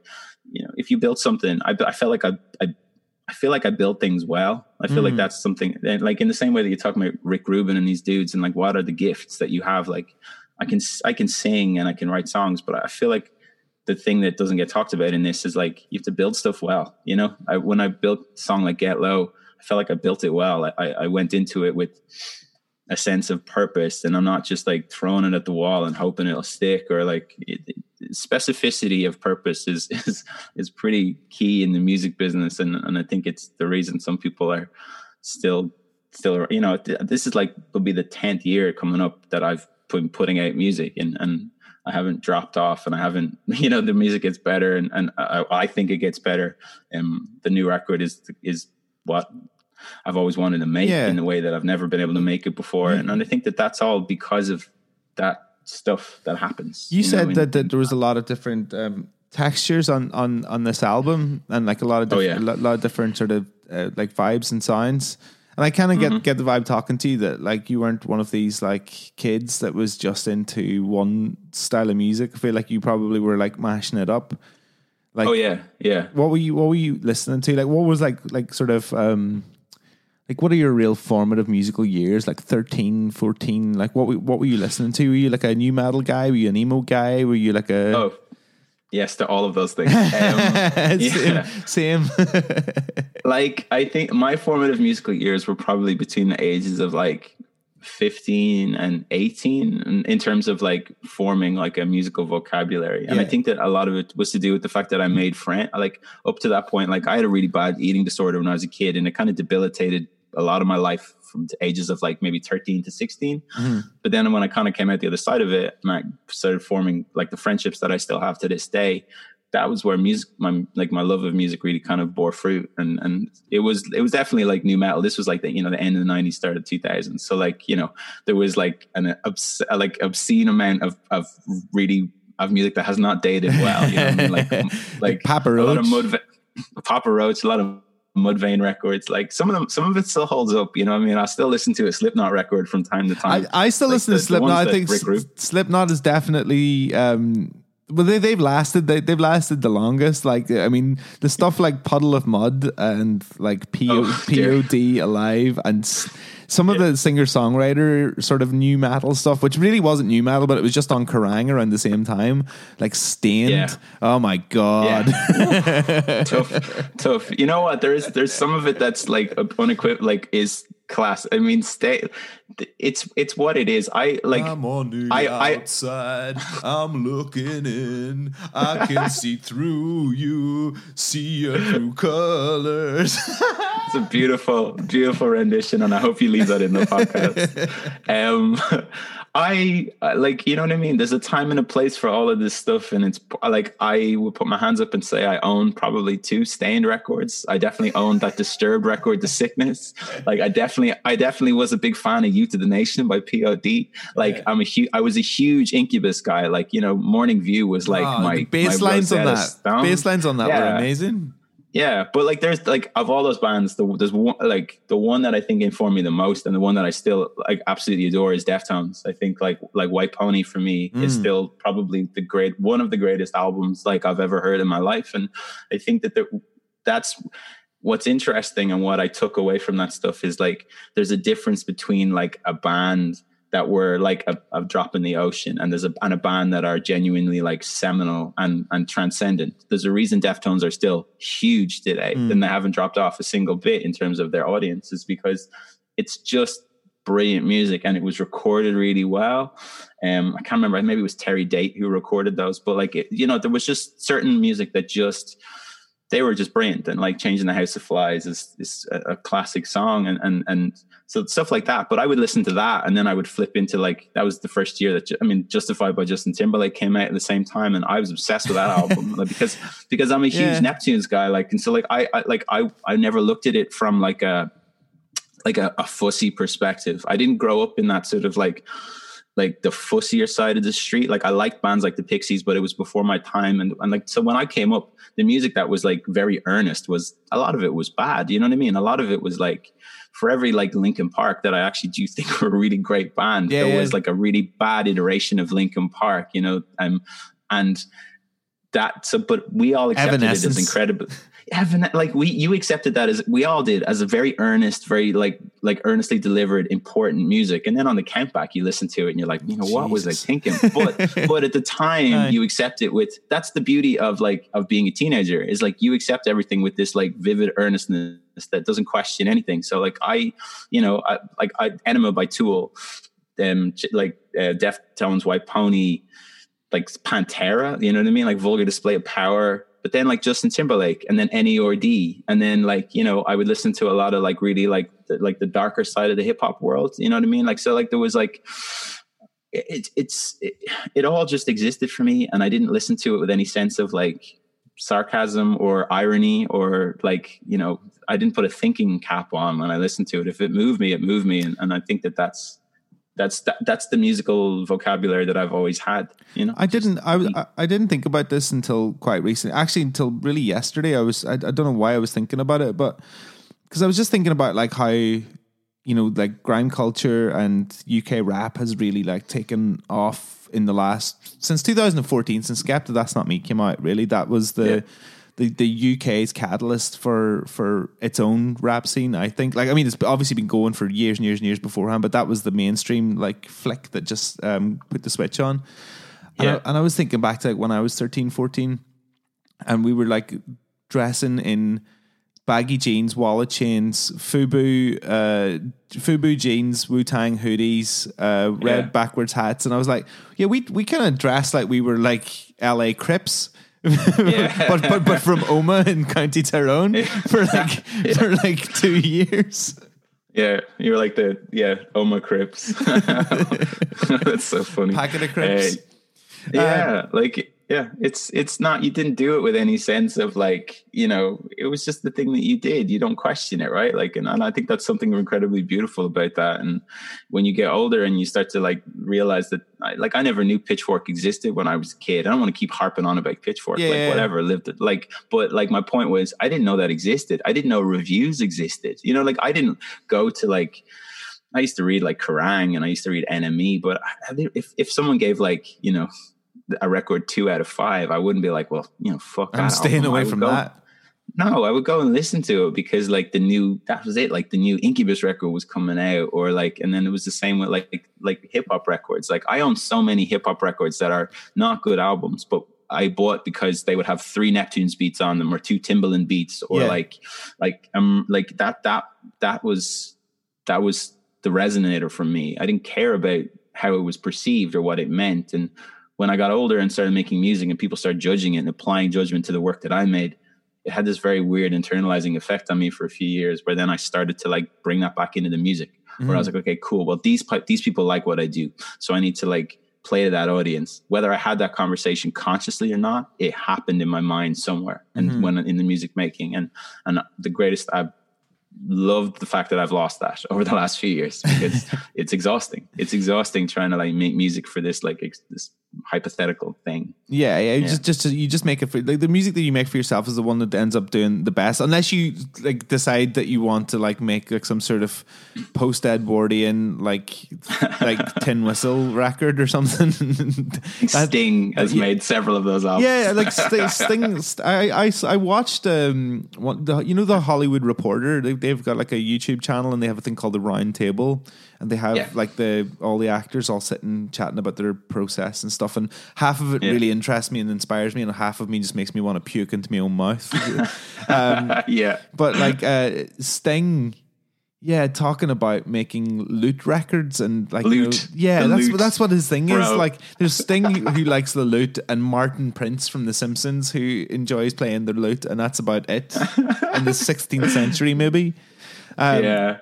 you know, if you build something, I I felt like I I. I feel like I build things well. I feel like Mm. that's something like in the same way that you're talking about Rick Rubin and these dudes and like what are the gifts that you have? Like I can I can sing and I can write songs, but I feel like the thing that doesn't get talked about in this is like you have to build stuff well. You know, I, when I built a song like Get Low, I felt like I built it well. I, I went into it with a sense of purpose, and I'm not just like throwing it at the wall and hoping it'll stick or like it, it- specificity of purpose is is is pretty key in the music business, and and I think it's the reason some people are still still you know this is like will be the 10th year coming up that I've been putting out music and and I haven't dropped off and I haven't you know the music gets better and and I, I think it gets better and the new record is is what I've always wanted to make Yeah. in a way that I've never been able to make it before and, and I think that that's all because of that stuff that happens You know, said in- that, that there was a lot of different um, textures on, on on this album, and like a lot of Oh, different, yeah. a lot of different sort of uh, like vibes and sounds. And I kind of Mm-hmm. get get the vibe talking to you that like you weren't one of these like kids that was just into one style of music. I feel like you probably were like mashing it up. Like, oh yeah yeah what were you what were you listening to? Like, what was like like sort of um like what are your real formative musical years? Like 13, 14? Like what were- what were you listening to? Were you like a new metal guy? Were you an emo guy? Were you like a oh yes to all of those things. Um, same, same. like I think my formative musical years were probably between the ages of like 15 and 18 in, terms of like forming like a musical vocabulary. And i think that a lot of it was to do with the fact that i made friends like up to that point like i had a really bad eating disorder when i was a kid and it kind of debilitated a lot of my life from the ages of like maybe 13 to 16 mm-hmm. but then when i kind of came out the other side of it and i started forming like the friendships that i still have to this day that was where music my like my love of music really kind of bore fruit. And and it was it was definitely like new metal. This was like the you know the end of the 90s start of 2000s so like you know there was like an obs- like obscene amount of of really of music that has not dated well you know I mean? like like Papa a lot of Roach. Papa Roach a lot of Mudvayne records like some of them some of it still holds up you know what I mean I still listen to a Slipknot record from time to time I still Like listen the- to Slipknot. I think Rick Rubin- S- Slipknot is definitely um well they they've lasted they they've lasted the longest. Like I mean the stuff like Puddle of Mudd and like P Oh, P dear. Alive and some of the singer songwriter sort of new metal stuff, which really wasn't new metal, but it was just on Kerrang around the same time, like Staind. Yeah. Oh my god! tough, tough. You know what? There's there's some of it that's like unequipped, like is class. I mean, stay. It's it's what it is. I like. i'm on the I- I- outside. I'm looking in. I can see through you. See you through colors. It's a beautiful, beautiful rendition, and I hope you leave that in the podcast. um, I like, you know what I mean? There's a time and a place for all of this stuff. And it's like, I would put my hands up and say I own probably two Staind records. I definitely own that disturbed record, The Sickness. Like I definitely, I definitely was a big fan of Youth of the Nation by POD. Like I'm a huge, I was a huge Incubus guy. Like, you know, Morning View was like Oh, my the bass lines on that. Stone. Bass lines on that were amazing. Yeah, but like there's like of all those bands, the, there's one like the one that I think informed me the most, and the one that I still like absolutely adore is Deftones. I think like like White Pony for me is Mm. still probably the great one of the greatest albums like I've ever heard in my life, and I think that there, that's what's interesting and what I took away from that stuff is like there's a difference between like a band that were like a, a drop in the ocean and there's a and a band that are genuinely like seminal and and transcendent. There's a reason Deftones are still huge today Mm. and they haven't dropped off a single bit in terms of their audience is because it's just brilliant music and it was recorded really well. Um, I can't remember, maybe it was Terry Date who recorded those, but like, it, you know, there was just certain music that just, they were just brilliant and like changing the house of flies is, is a, a classic song and, and, and so stuff like that. But I would listen to that and then I would flip into like, that was the first year that, I mean, justified by Justin Timberlake came out at the same time. And I was obsessed with that album like, because, because I'm a huge Yeah. Neptunes guy. Like, and so like, I, I like, I, I never looked at it from like a, like a, a fussy perspective. I didn't grow up in that sort of like like the fussier side of the street. Like I liked bands like the Pixies, but it was before my time. And, and like so when I came up, the music that was like very earnest was a lot of it was bad. You know what I mean? A lot of it was like for every like Linkin Park that I actually do think were a really great band, Yeah, there yeah. was like a really bad iteration of Linkin Park, you know, um, and that so but we all accepted it as incredible. Evan, like we you accepted that as we all did as a very earnest, very like like earnestly delivered important music. And then on the countback you listen to it and you're like, you know, what was I thinking? But but at the time Aye. you accept it with that's the beauty of like of being a teenager is like you accept everything with this like vivid earnestness that doesn't question anything. So like I, you know, I, like I Ænima by Tool, um, like uh, Deftones, White Pony, like Pantera, you know what I mean? Like vulgar display of power. But then like Justin Timberlake and then N.E.R.D. And then like, you know, I would listen to a lot of like really like the, like the darker side of the hip hop world. You know what I mean? Like so like there was like it, it's it, it all just existed for me and I didn't listen to it with any sense of like sarcasm or irony or like, you know, I didn't put a thinking cap on when I listened to it. If it moved me, it moved me. And, and I think that that's that's that, that's the musical vocabulary that I've always had. You know, I didn't. I, was- I I didn't think about this until quite recently. Actually, until really yesterday. I was. I, I don't know why I was thinking about it, but because I was just thinking about like how you know like grime culture and UK rap has really like taken off in the last since 2014 since Skepta That's Not Me came out. Really, that was the. Yeah. The, the UK's catalyst for for its own rap scene, I think. Like, I mean, it's obviously been going for years and years and years beforehand, but that was the mainstream like flick that just um, put the switch on. And, I, and I was thinking back to like when I was 13, 14, and we were like dressing in baggy jeans, wallet chains, FUBU, uh, FUBU jeans, Wu Tang hoodies, uh, red Yeah. backwards hats, and I was like, yeah, we we kind of dressed like we were like L.A. Crips. but but but from Omagh in County Tyrone for like for like two years. yeah, you were like the yeah Omagh Crips. that's so funny. Packet of Crips. Uh, yeah, like yeah, it's it's not you didn't do it with any sense of like you know it was just the thing that you did. You don't question it, right? Like, and, and I think that's something incredibly beautiful about that. And when you get older and you start to like realize that, I- like, I never knew Pitchfork existed when I was a kid. I don't want to keep harping on about Pitchfork, Yeah, like yeah, yeah. whatever. Lived it, like, but like my point was, I didn't know that existed. I didn't know reviews existed. You know, like I didn't go to like. I used to read like Kerrang and I used to read NME, but I- if if someone gave like you know a record two out of five, I wouldn't be like, well, you know, fuck. I'm staying album. Away from go- that. No, I would go and listen to it because like the new that was it. Like the new Incubus record was coming out, or like, and then it was the same with like like hip hop records. Like I own so many hip hop records that are not good albums, but I bought because they would have three Neptunes beats on them, or two Timbaland beats, or Yeah. like like um like that that that was that was the resonator for me. I didn't care about how it was perceived or what it meant. And when I got older and started making music and people started judging it and applying judgment to the work that I made, it had this very weird internalizing effect on me for a few years where then I started to like bring that back into the music. where I was like, okay, cool. Well, these these people like what I do, so I need to like play to that audience. Whether I had that conversation consciously or not, it happened in my mind somewhere, and Mhm. when in the music making, and and the greatest I've loved the fact that I've lost that over the last few years because it's exhausting. It's exhausting trying to like make music for this like ex- this hypothetical thing. Yeah, yeah. you Yeah. Just, just you just make it for like the music that you make for yourself is the one that ends up doing the best, unless you like decide that you want to like make like some sort of post Edwardian like like tin whistle record or something. That- Sting has yeah. made several of those albums. Yeah, like Sting. Sting St- I, I I watched um one the you know the Hollywood Reporter. They, they've got like a YouTube channel and they have a thing called the Round Table, and they have Yeah. like the all the actors all sitting chatting about their process and stuff. And half of it Yeah. really interests me and inspires me, and half of me just makes me want to puke into my own mouth. um, yeah. but like uh, Sting. Yeah, talking about making lute records and like you know- Lute. yeah, The that's lute. that's what his thing is. Like, there's Sting who likes the lute, and Martin Prince from The Simpsons who enjoys playing the lute, and that's about it. in the 16th century, maybe. Um, yeah.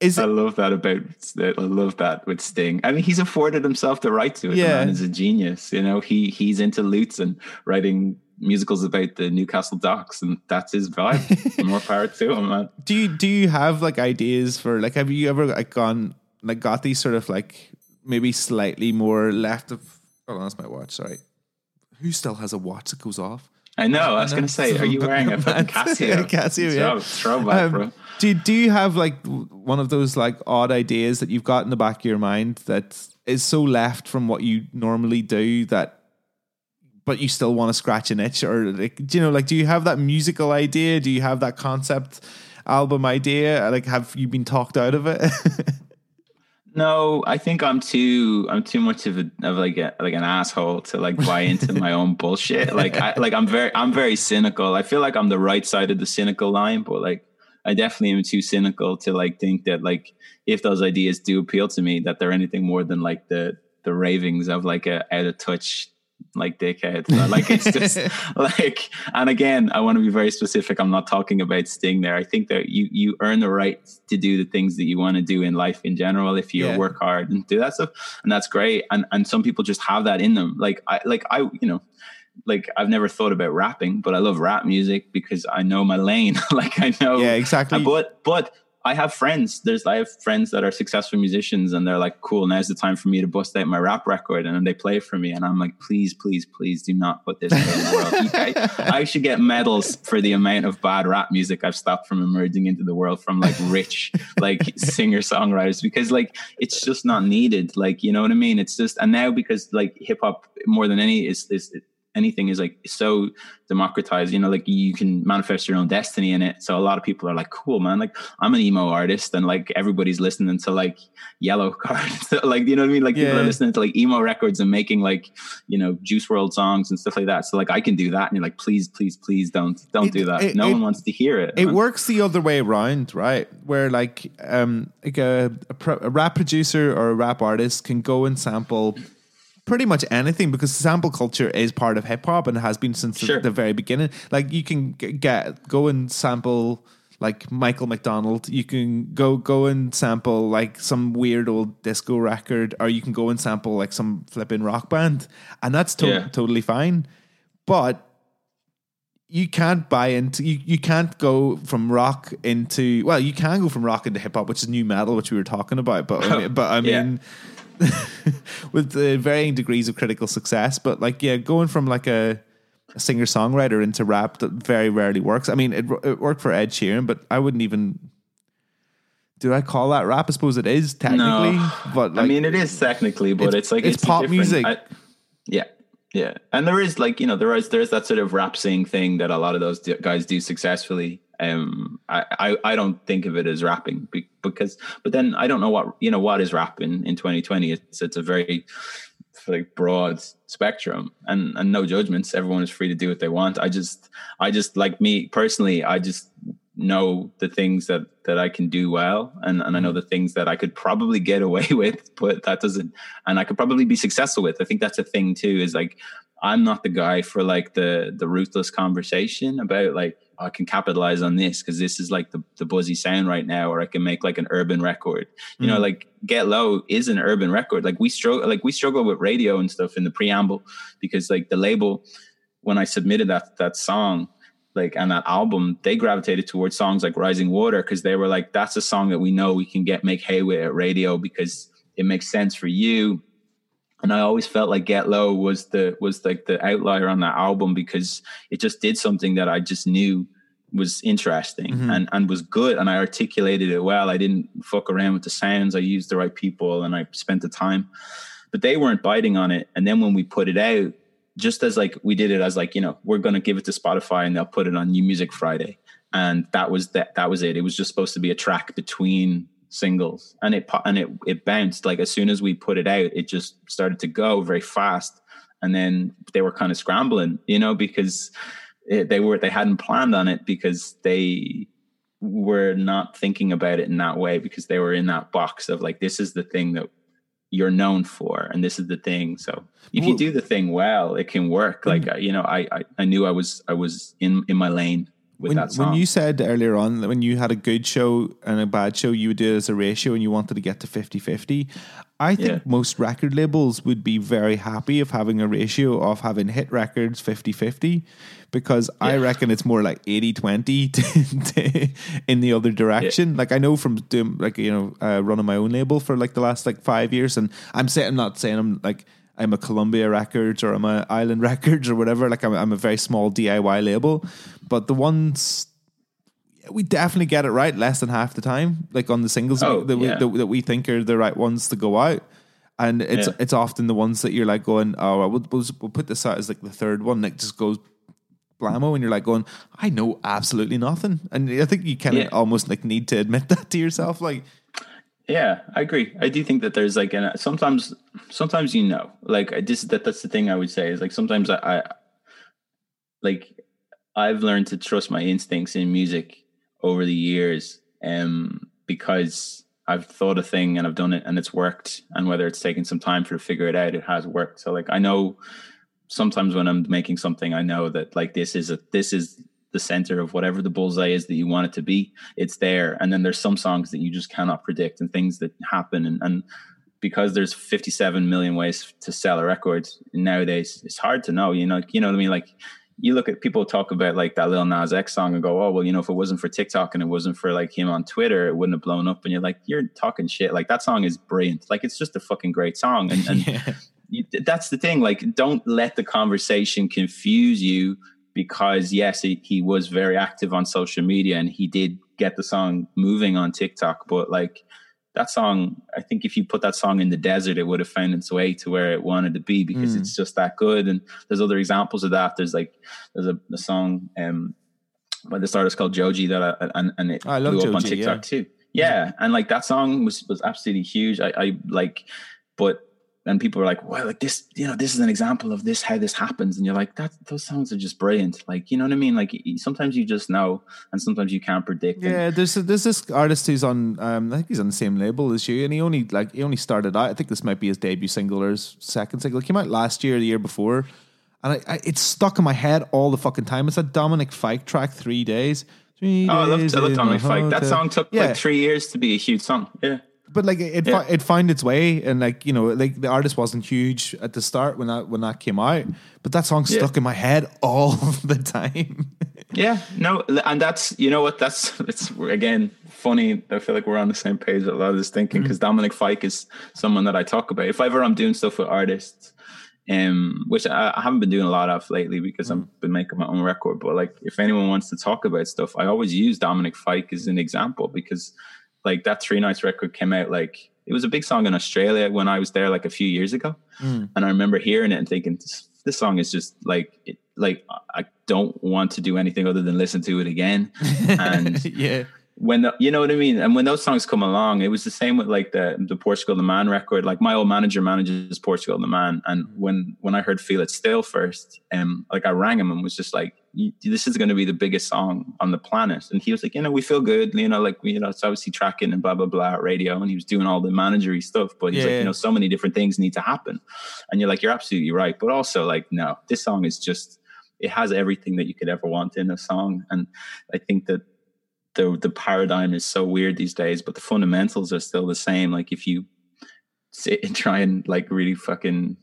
Is I it? love that about I love that with Sting. I mean, he's afforded himself the right to it. Yeah. The man is a genius. You know, he he's into lutes and writing musicals about the Newcastle docks, and that's his vibe. More power to him, man. Do you do you have like ideas for like? Have you ever like gone like got these sort of like maybe slightly more left of? Oh, that's my watch. Sorry. Who still has a watch that goes off? I know. I was going to say, are you wearing a fucking Casio? Casio, yeah. Throw- Throwback, Um, bro. Do do you have like one of those like odd ideas that you've got in the back of your mind that is so left from what you normally do that but you still want to scratch an itch or like do you know like do you have that musical idea? Do you have that concept album idea? Like have you been talked out of it? No, I think I'm too I'm too much of a of like a like an asshole to like buy into my own bullshit. Like I like I'm very I'm very cynical. I feel like I'm the right side of the cynical line, but like I definitely am too cynical to like think that like if those ideas do appeal to me, that they're anything more than like the the ravings of like a out of touch like dickhead. Like it's just like and again, I want to be very specific. I'm not talking about Sting there. I think that you you earn the right to do the things that you want to do in life in general if you Yeah. work hard and do that stuff. And that's great. And and some people just have that in them. Like I like I you know like I've never thought about rapping, but I love rap music because I know my lane. like I know Yeah, exactly. But but I have friends. There's I have friends that are successful musicians, and they're like, "Cool, now's the time for me to bust out my rap record," and then they play for me, and I'm like, "Please, please, please, do not put this in the world." Guys- I should get medals for the amount of bad rap music I've stopped from emerging into the world from like rich like singer songwriters because like it's just not needed. Like you know what I mean? It's just and now because like hip hop more than any is is anything is like so democratized you know like you can manifest your own destiny in it. So a lot of people are like cool man like i'm an emo artist and like everybody's listening to like yellow cards. Like you know what i mean? Like people are listening to like emo records and making like you know Juice WRLD songs and stuff like that. So like i can do that and you're like please please please don't don't It- do that. it- no it- one wants to hear it. it man. works the other way around, right? Where like um like a, a, pro- a rap producer or a rap artist can go and sample pretty much anything because sample culture is part of hip hop and has been since the- Sure. the, very beginning. Like you can get go and sample like Michael McDonald, you can go go and sample like some weird old disco record, or you can go and sample like some flipping rock band, and that's to- Yeah. totally fine. But you can't buy into you, you can't go from rock into well you can go from rock into hip hop which is new metal which we were talking about but I mean, oh, but I Yeah. with the varying degrees of critical success but like yeah going from like a, a singer songwriter into rap that very rarely works I mean it, it worked for Ed Sheeran but I wouldn't even do I call that rap I suppose it is technically No. but like I mean, it is technically, but It's- it's, like it's pop music. I- yeah, yeah, and there is like you know there is there's that sort of rap sing thing that a lot of those guys do successfully. Um, I, I I don't think of it as rapping because, but then I don't know what you know what is rapping in 2020. It's it's a very like broad spectrum and and no judgments. Everyone is free to do what they want. I just I just like me personally. I just know the things that that I can do well and, and I know the things that I could probably get away with, but that doesn't and I could probably be successful with. I think that's a thing too, is like I'm not the guy for like the the ruthless conversation about like, I can capitalize on this because this is like the, the buzzy sound right now, or I can make like an urban record. You know, Mm. like Get Low is an urban record. Like we struggle, like we struggle with radio and stuff in the preamble because like the label, when I submitted that that song, like and that album, they gravitated towards songs like Rising Water because they were like, that's a song that we know we can get make hay with at radio because it makes sense for you and I always felt like Get Low was the was like the outlier on that album because it just did something that I just knew was interesting Mhm. and and was good and I articulated it well. I didn't fuck around with the sounds. I used the right people and I spent the time. But they weren't biting on it. And then when we put it out, just as like we did it as like, you know, we're gonna give it to Spotify and they'll put it on New Music Friday. And that was that that was it. It was just supposed to be a track between singles and it and it it bounced. Like as soon as we put it out it just started to go very fast and then they were kind of scrambling you know because it, they were they hadn't planned on it because they were not thinking about it in that way because they were in that box of like this is the thing that you're known for and this is the thing. So if you do the thing well it can work. Like uh, you know I, I i knew i was i was in in my lane when, when you said earlier on that when you had a good show and a bad show, you would do it as a ratio and you wanted to get to 50 50. I think Yeah. most record labels would be very happy of having a ratio of having hit records 50 50 because I reckon it's more like 80 20 in the other direction. Like I know from doing, like, you know, uh, running my own label for like the last like five years, and I'm saying, I'm not saying I'm like, I'm a Columbia Records or I'm a Island Records or whatever. Like I'm, I'm a very small DIY label, but the ones we definitely get it right less than half the time. Like on the singles Oh, that, we, yeah. that, that we think are the right ones to go out, and it's Yeah. it's often the ones that you're like going, oh, well, we'll, we'll, put this out as like the third one that just goes blammo, and you're like going, I know absolutely nothing, and I think you kind of Yeah. almost like need to admit that to yourself, like. Yeah, I agree. I do think that there's like, and sometimes, sometimes you know, like I just that that's the thing I would say is like sometimes I, I like I've learned to trust my instincts in music over the years, um, because I've thought a thing and I've done it and it's worked, and whether it's taken some time for to figure it out, it has worked. So like I know sometimes when I'm making something, I know that like this is a this is the center of whatever the bullseye is that you want it to be. It's there, and then there's some songs that you just cannot predict and things that happen, and and because there's 57 million ways to sell a record nowadays, it's hard to know. You know, you know what I mean? Like you look at people talk about like that Lil Nas X song and go, oh well, you know, if it wasn't for TikTok and it wasn't for like him on Twitter, it wouldn't have blown up. And you're like, you're talking shit. Like that song is brilliant. Like it's just a fucking great song. And, and Yeah. you, that's the thing. Like, don't let the conversation confuse you because yes, he, he was very active on social media and he did get the song moving on TikTok. But like that song, I think if you put that song in the desert, it would have found its way to where it wanted to be because Mm. it's just that good. And there's other examples of that. There's like there's a, a song um by this artist called Joji that I, and and it I love blew up on TikTok yeah. too. Yeah, and like that song was was absolutely huge. I, I like, but and people were like, "Well, like this, you know, this is an example of this how this happens," and you're like, "That those songs are just brilliant." Like, you know what I mean? Like sometimes you just know, and sometimes you can't predict. And- Yeah, there's there's this artist who's on. Um, I think he's on the same label as you, and he only like he only started out. I think this might be his debut single or his second single. It came out last year, or the year before, and I, I it's stuck in my head all the fucking time. It's a Dominic Fike track, Three Days. Three Oh, I love, I love Dominic Fike. That song took Yeah. like three years to be a huge song. Yeah. But like it, Yeah. it found its way, and like you know, like the artist wasn't huge at the start when that when that came out, but that song Yeah. stuck in my head all the time. Yeah, no, and that's you know what that's it's again funny. I feel like we're on the same page with a lot of this thinking because Dominic Fike is someone that I talk about. If ever I'm doing stuff with artists, um, which I, I haven't been doing a lot of lately because I've been making my own record. But like, if anyone wants to talk about stuff, I always use Dominic Fike as an example because like that Three Nights record came out like it was a big song in Australia when I was there like a few years ago, and I remember hearing it and thinking this, this song is just like it, like I don't want to do anything other than listen to it again. And yeah, when the, you know what I mean, and when those songs come along, it was the same with like the the Portugal the Man record. Like my old manager manages Portugal the Man, and when when I heard Feel It Still first, um, like I rang him and was just like, "You- "This is going to be the biggest song on the planet," and he was like, "You know, we feel good, you know, like you know, it's obviously tracking and blah blah blah radio," and he was doing all the managery stuff, but he's like, Yeah. you know, so many different things need to happen, and you're like, you're absolutely right, but also like, no, this song is just it has everything that you could ever want in a song. And I think that the the paradigm is so weird these days, but the fundamentals are still the same. Like if you sit and try and like really fucking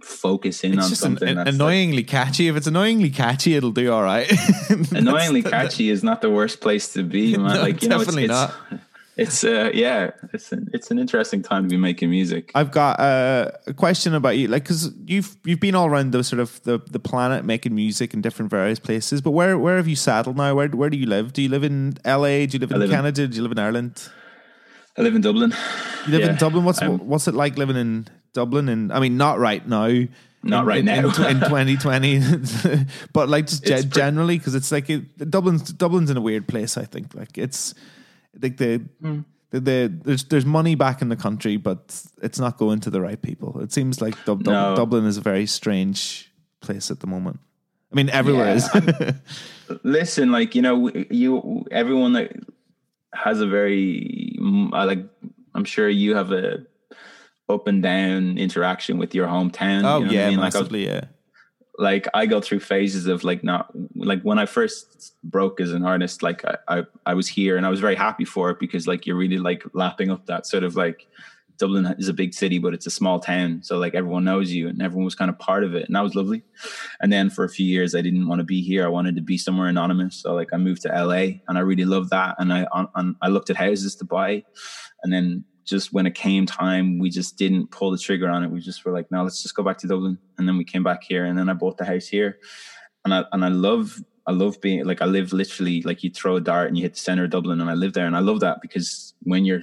focus in It's on just something an- that's like, annoyingly catchy. If it's annoyingly catchy, it'll do all right. annoyingly catchy is not the worst place to be, man. No, like you know, it's, definitely it's, not. It's uh, yeah, it's an it's an interesting time to be making music. I've got uh, a question about you, like because you've you've been all around the sort of the, the planet making music in different various places. But where where have you settled now? Where where do you live? Do you live in L.A.? Do you live in live in- Canada? Do you live in Ireland? I live in Dublin. You live in Dublin. What's I'm- what's it like living in Dublin? And I mean, not right now. Not in- right in, now. in, in 2020, but like just ge- generally because it's like it, Dublin's Dublin's in a weird place. I think like it's like the. Hmm. The, the there's there's money back in the country, but it's not going to the right people. It seems like Dub, Dub- No. Dublin is a very strange place at the moment. I mean, everywhere Yeah, is. Listen, like you know, you everyone that has a very mm, uh, like I'm sure you have a up and down interaction with your hometown. oh you know what I yeah, mean? Like, I was- massively. yeah. like I go through phases of like not like when I first broke as an artist, like I, I I was here and I was very happy for it because like you're really like lapping up that sort of like Dublin is a big city, but it's a small town. So like everyone knows you and everyone was kind of part of it. And that was lovely. And then for a few years I didn't want to be here. I wanted to be somewhere anonymous. So like I moved to LA and I really loved that. And I on, on I looked at houses to buy and then just when it came time, we just didn't pull the trigger on it. We just were like, no, let's just go back to Dublin. And then we came back here, and then I bought the house here. And I and I love I love being like I live literally like you throw a dart and you hit the center of Dublin, and I live there, and I love that because when you're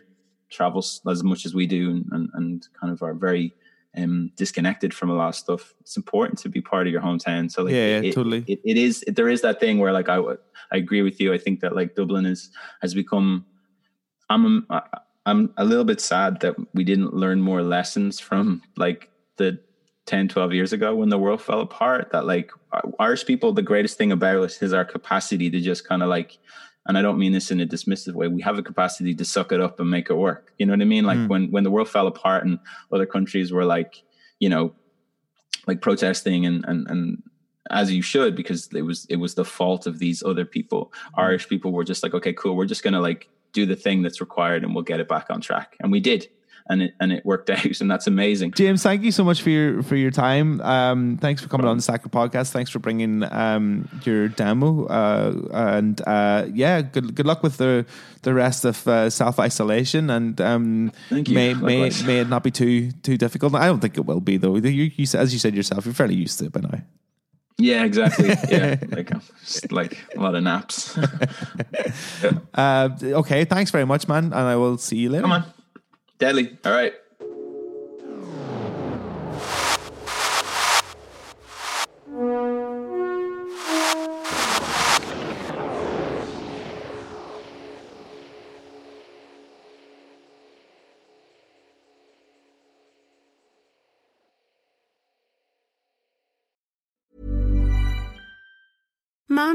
travels as much as we do, and and, and kind of are very um disconnected from a lot of stuff, it's important to be part of your hometown. So like, Yeah, yeah, it- totally. It, it is there is that thing where like I I agree with you. I think that like Dublin is has become I'm I- I'm a little bit sad that we didn't learn more lessons from like the 10 12 years ago when the world fell apart that like Irish people the greatest thing about us is our capacity to just kind of like and I don't mean this in a dismissive way we have a capacity to suck it up and make it work. You know what I mean? Like Mm. when when the world fell apart and other countries were like you know like protesting and and and as you should because it was it was the fault of these other people. Irish people were just like okay cool we're just gonna like do the thing that's required and we'll get it back on track and we did and it and it worked out and that's amazing James, thank you so much for your for your time. Um, thanks for coming on the Sacred Podcast. Thanks for bringing um, your demo. Uh, and uh, yeah, good good luck with the the rest of uh, self isolation. And um, Thank you. may may may it not be too too difficult. I don't think it will be though. You, you as you said yourself, you're fairly used to it by now. Yeah exactly yeah like uh, like a lot of naps Uh, okay, thanks very much, man. And I will see you later. come on deadly all right Tom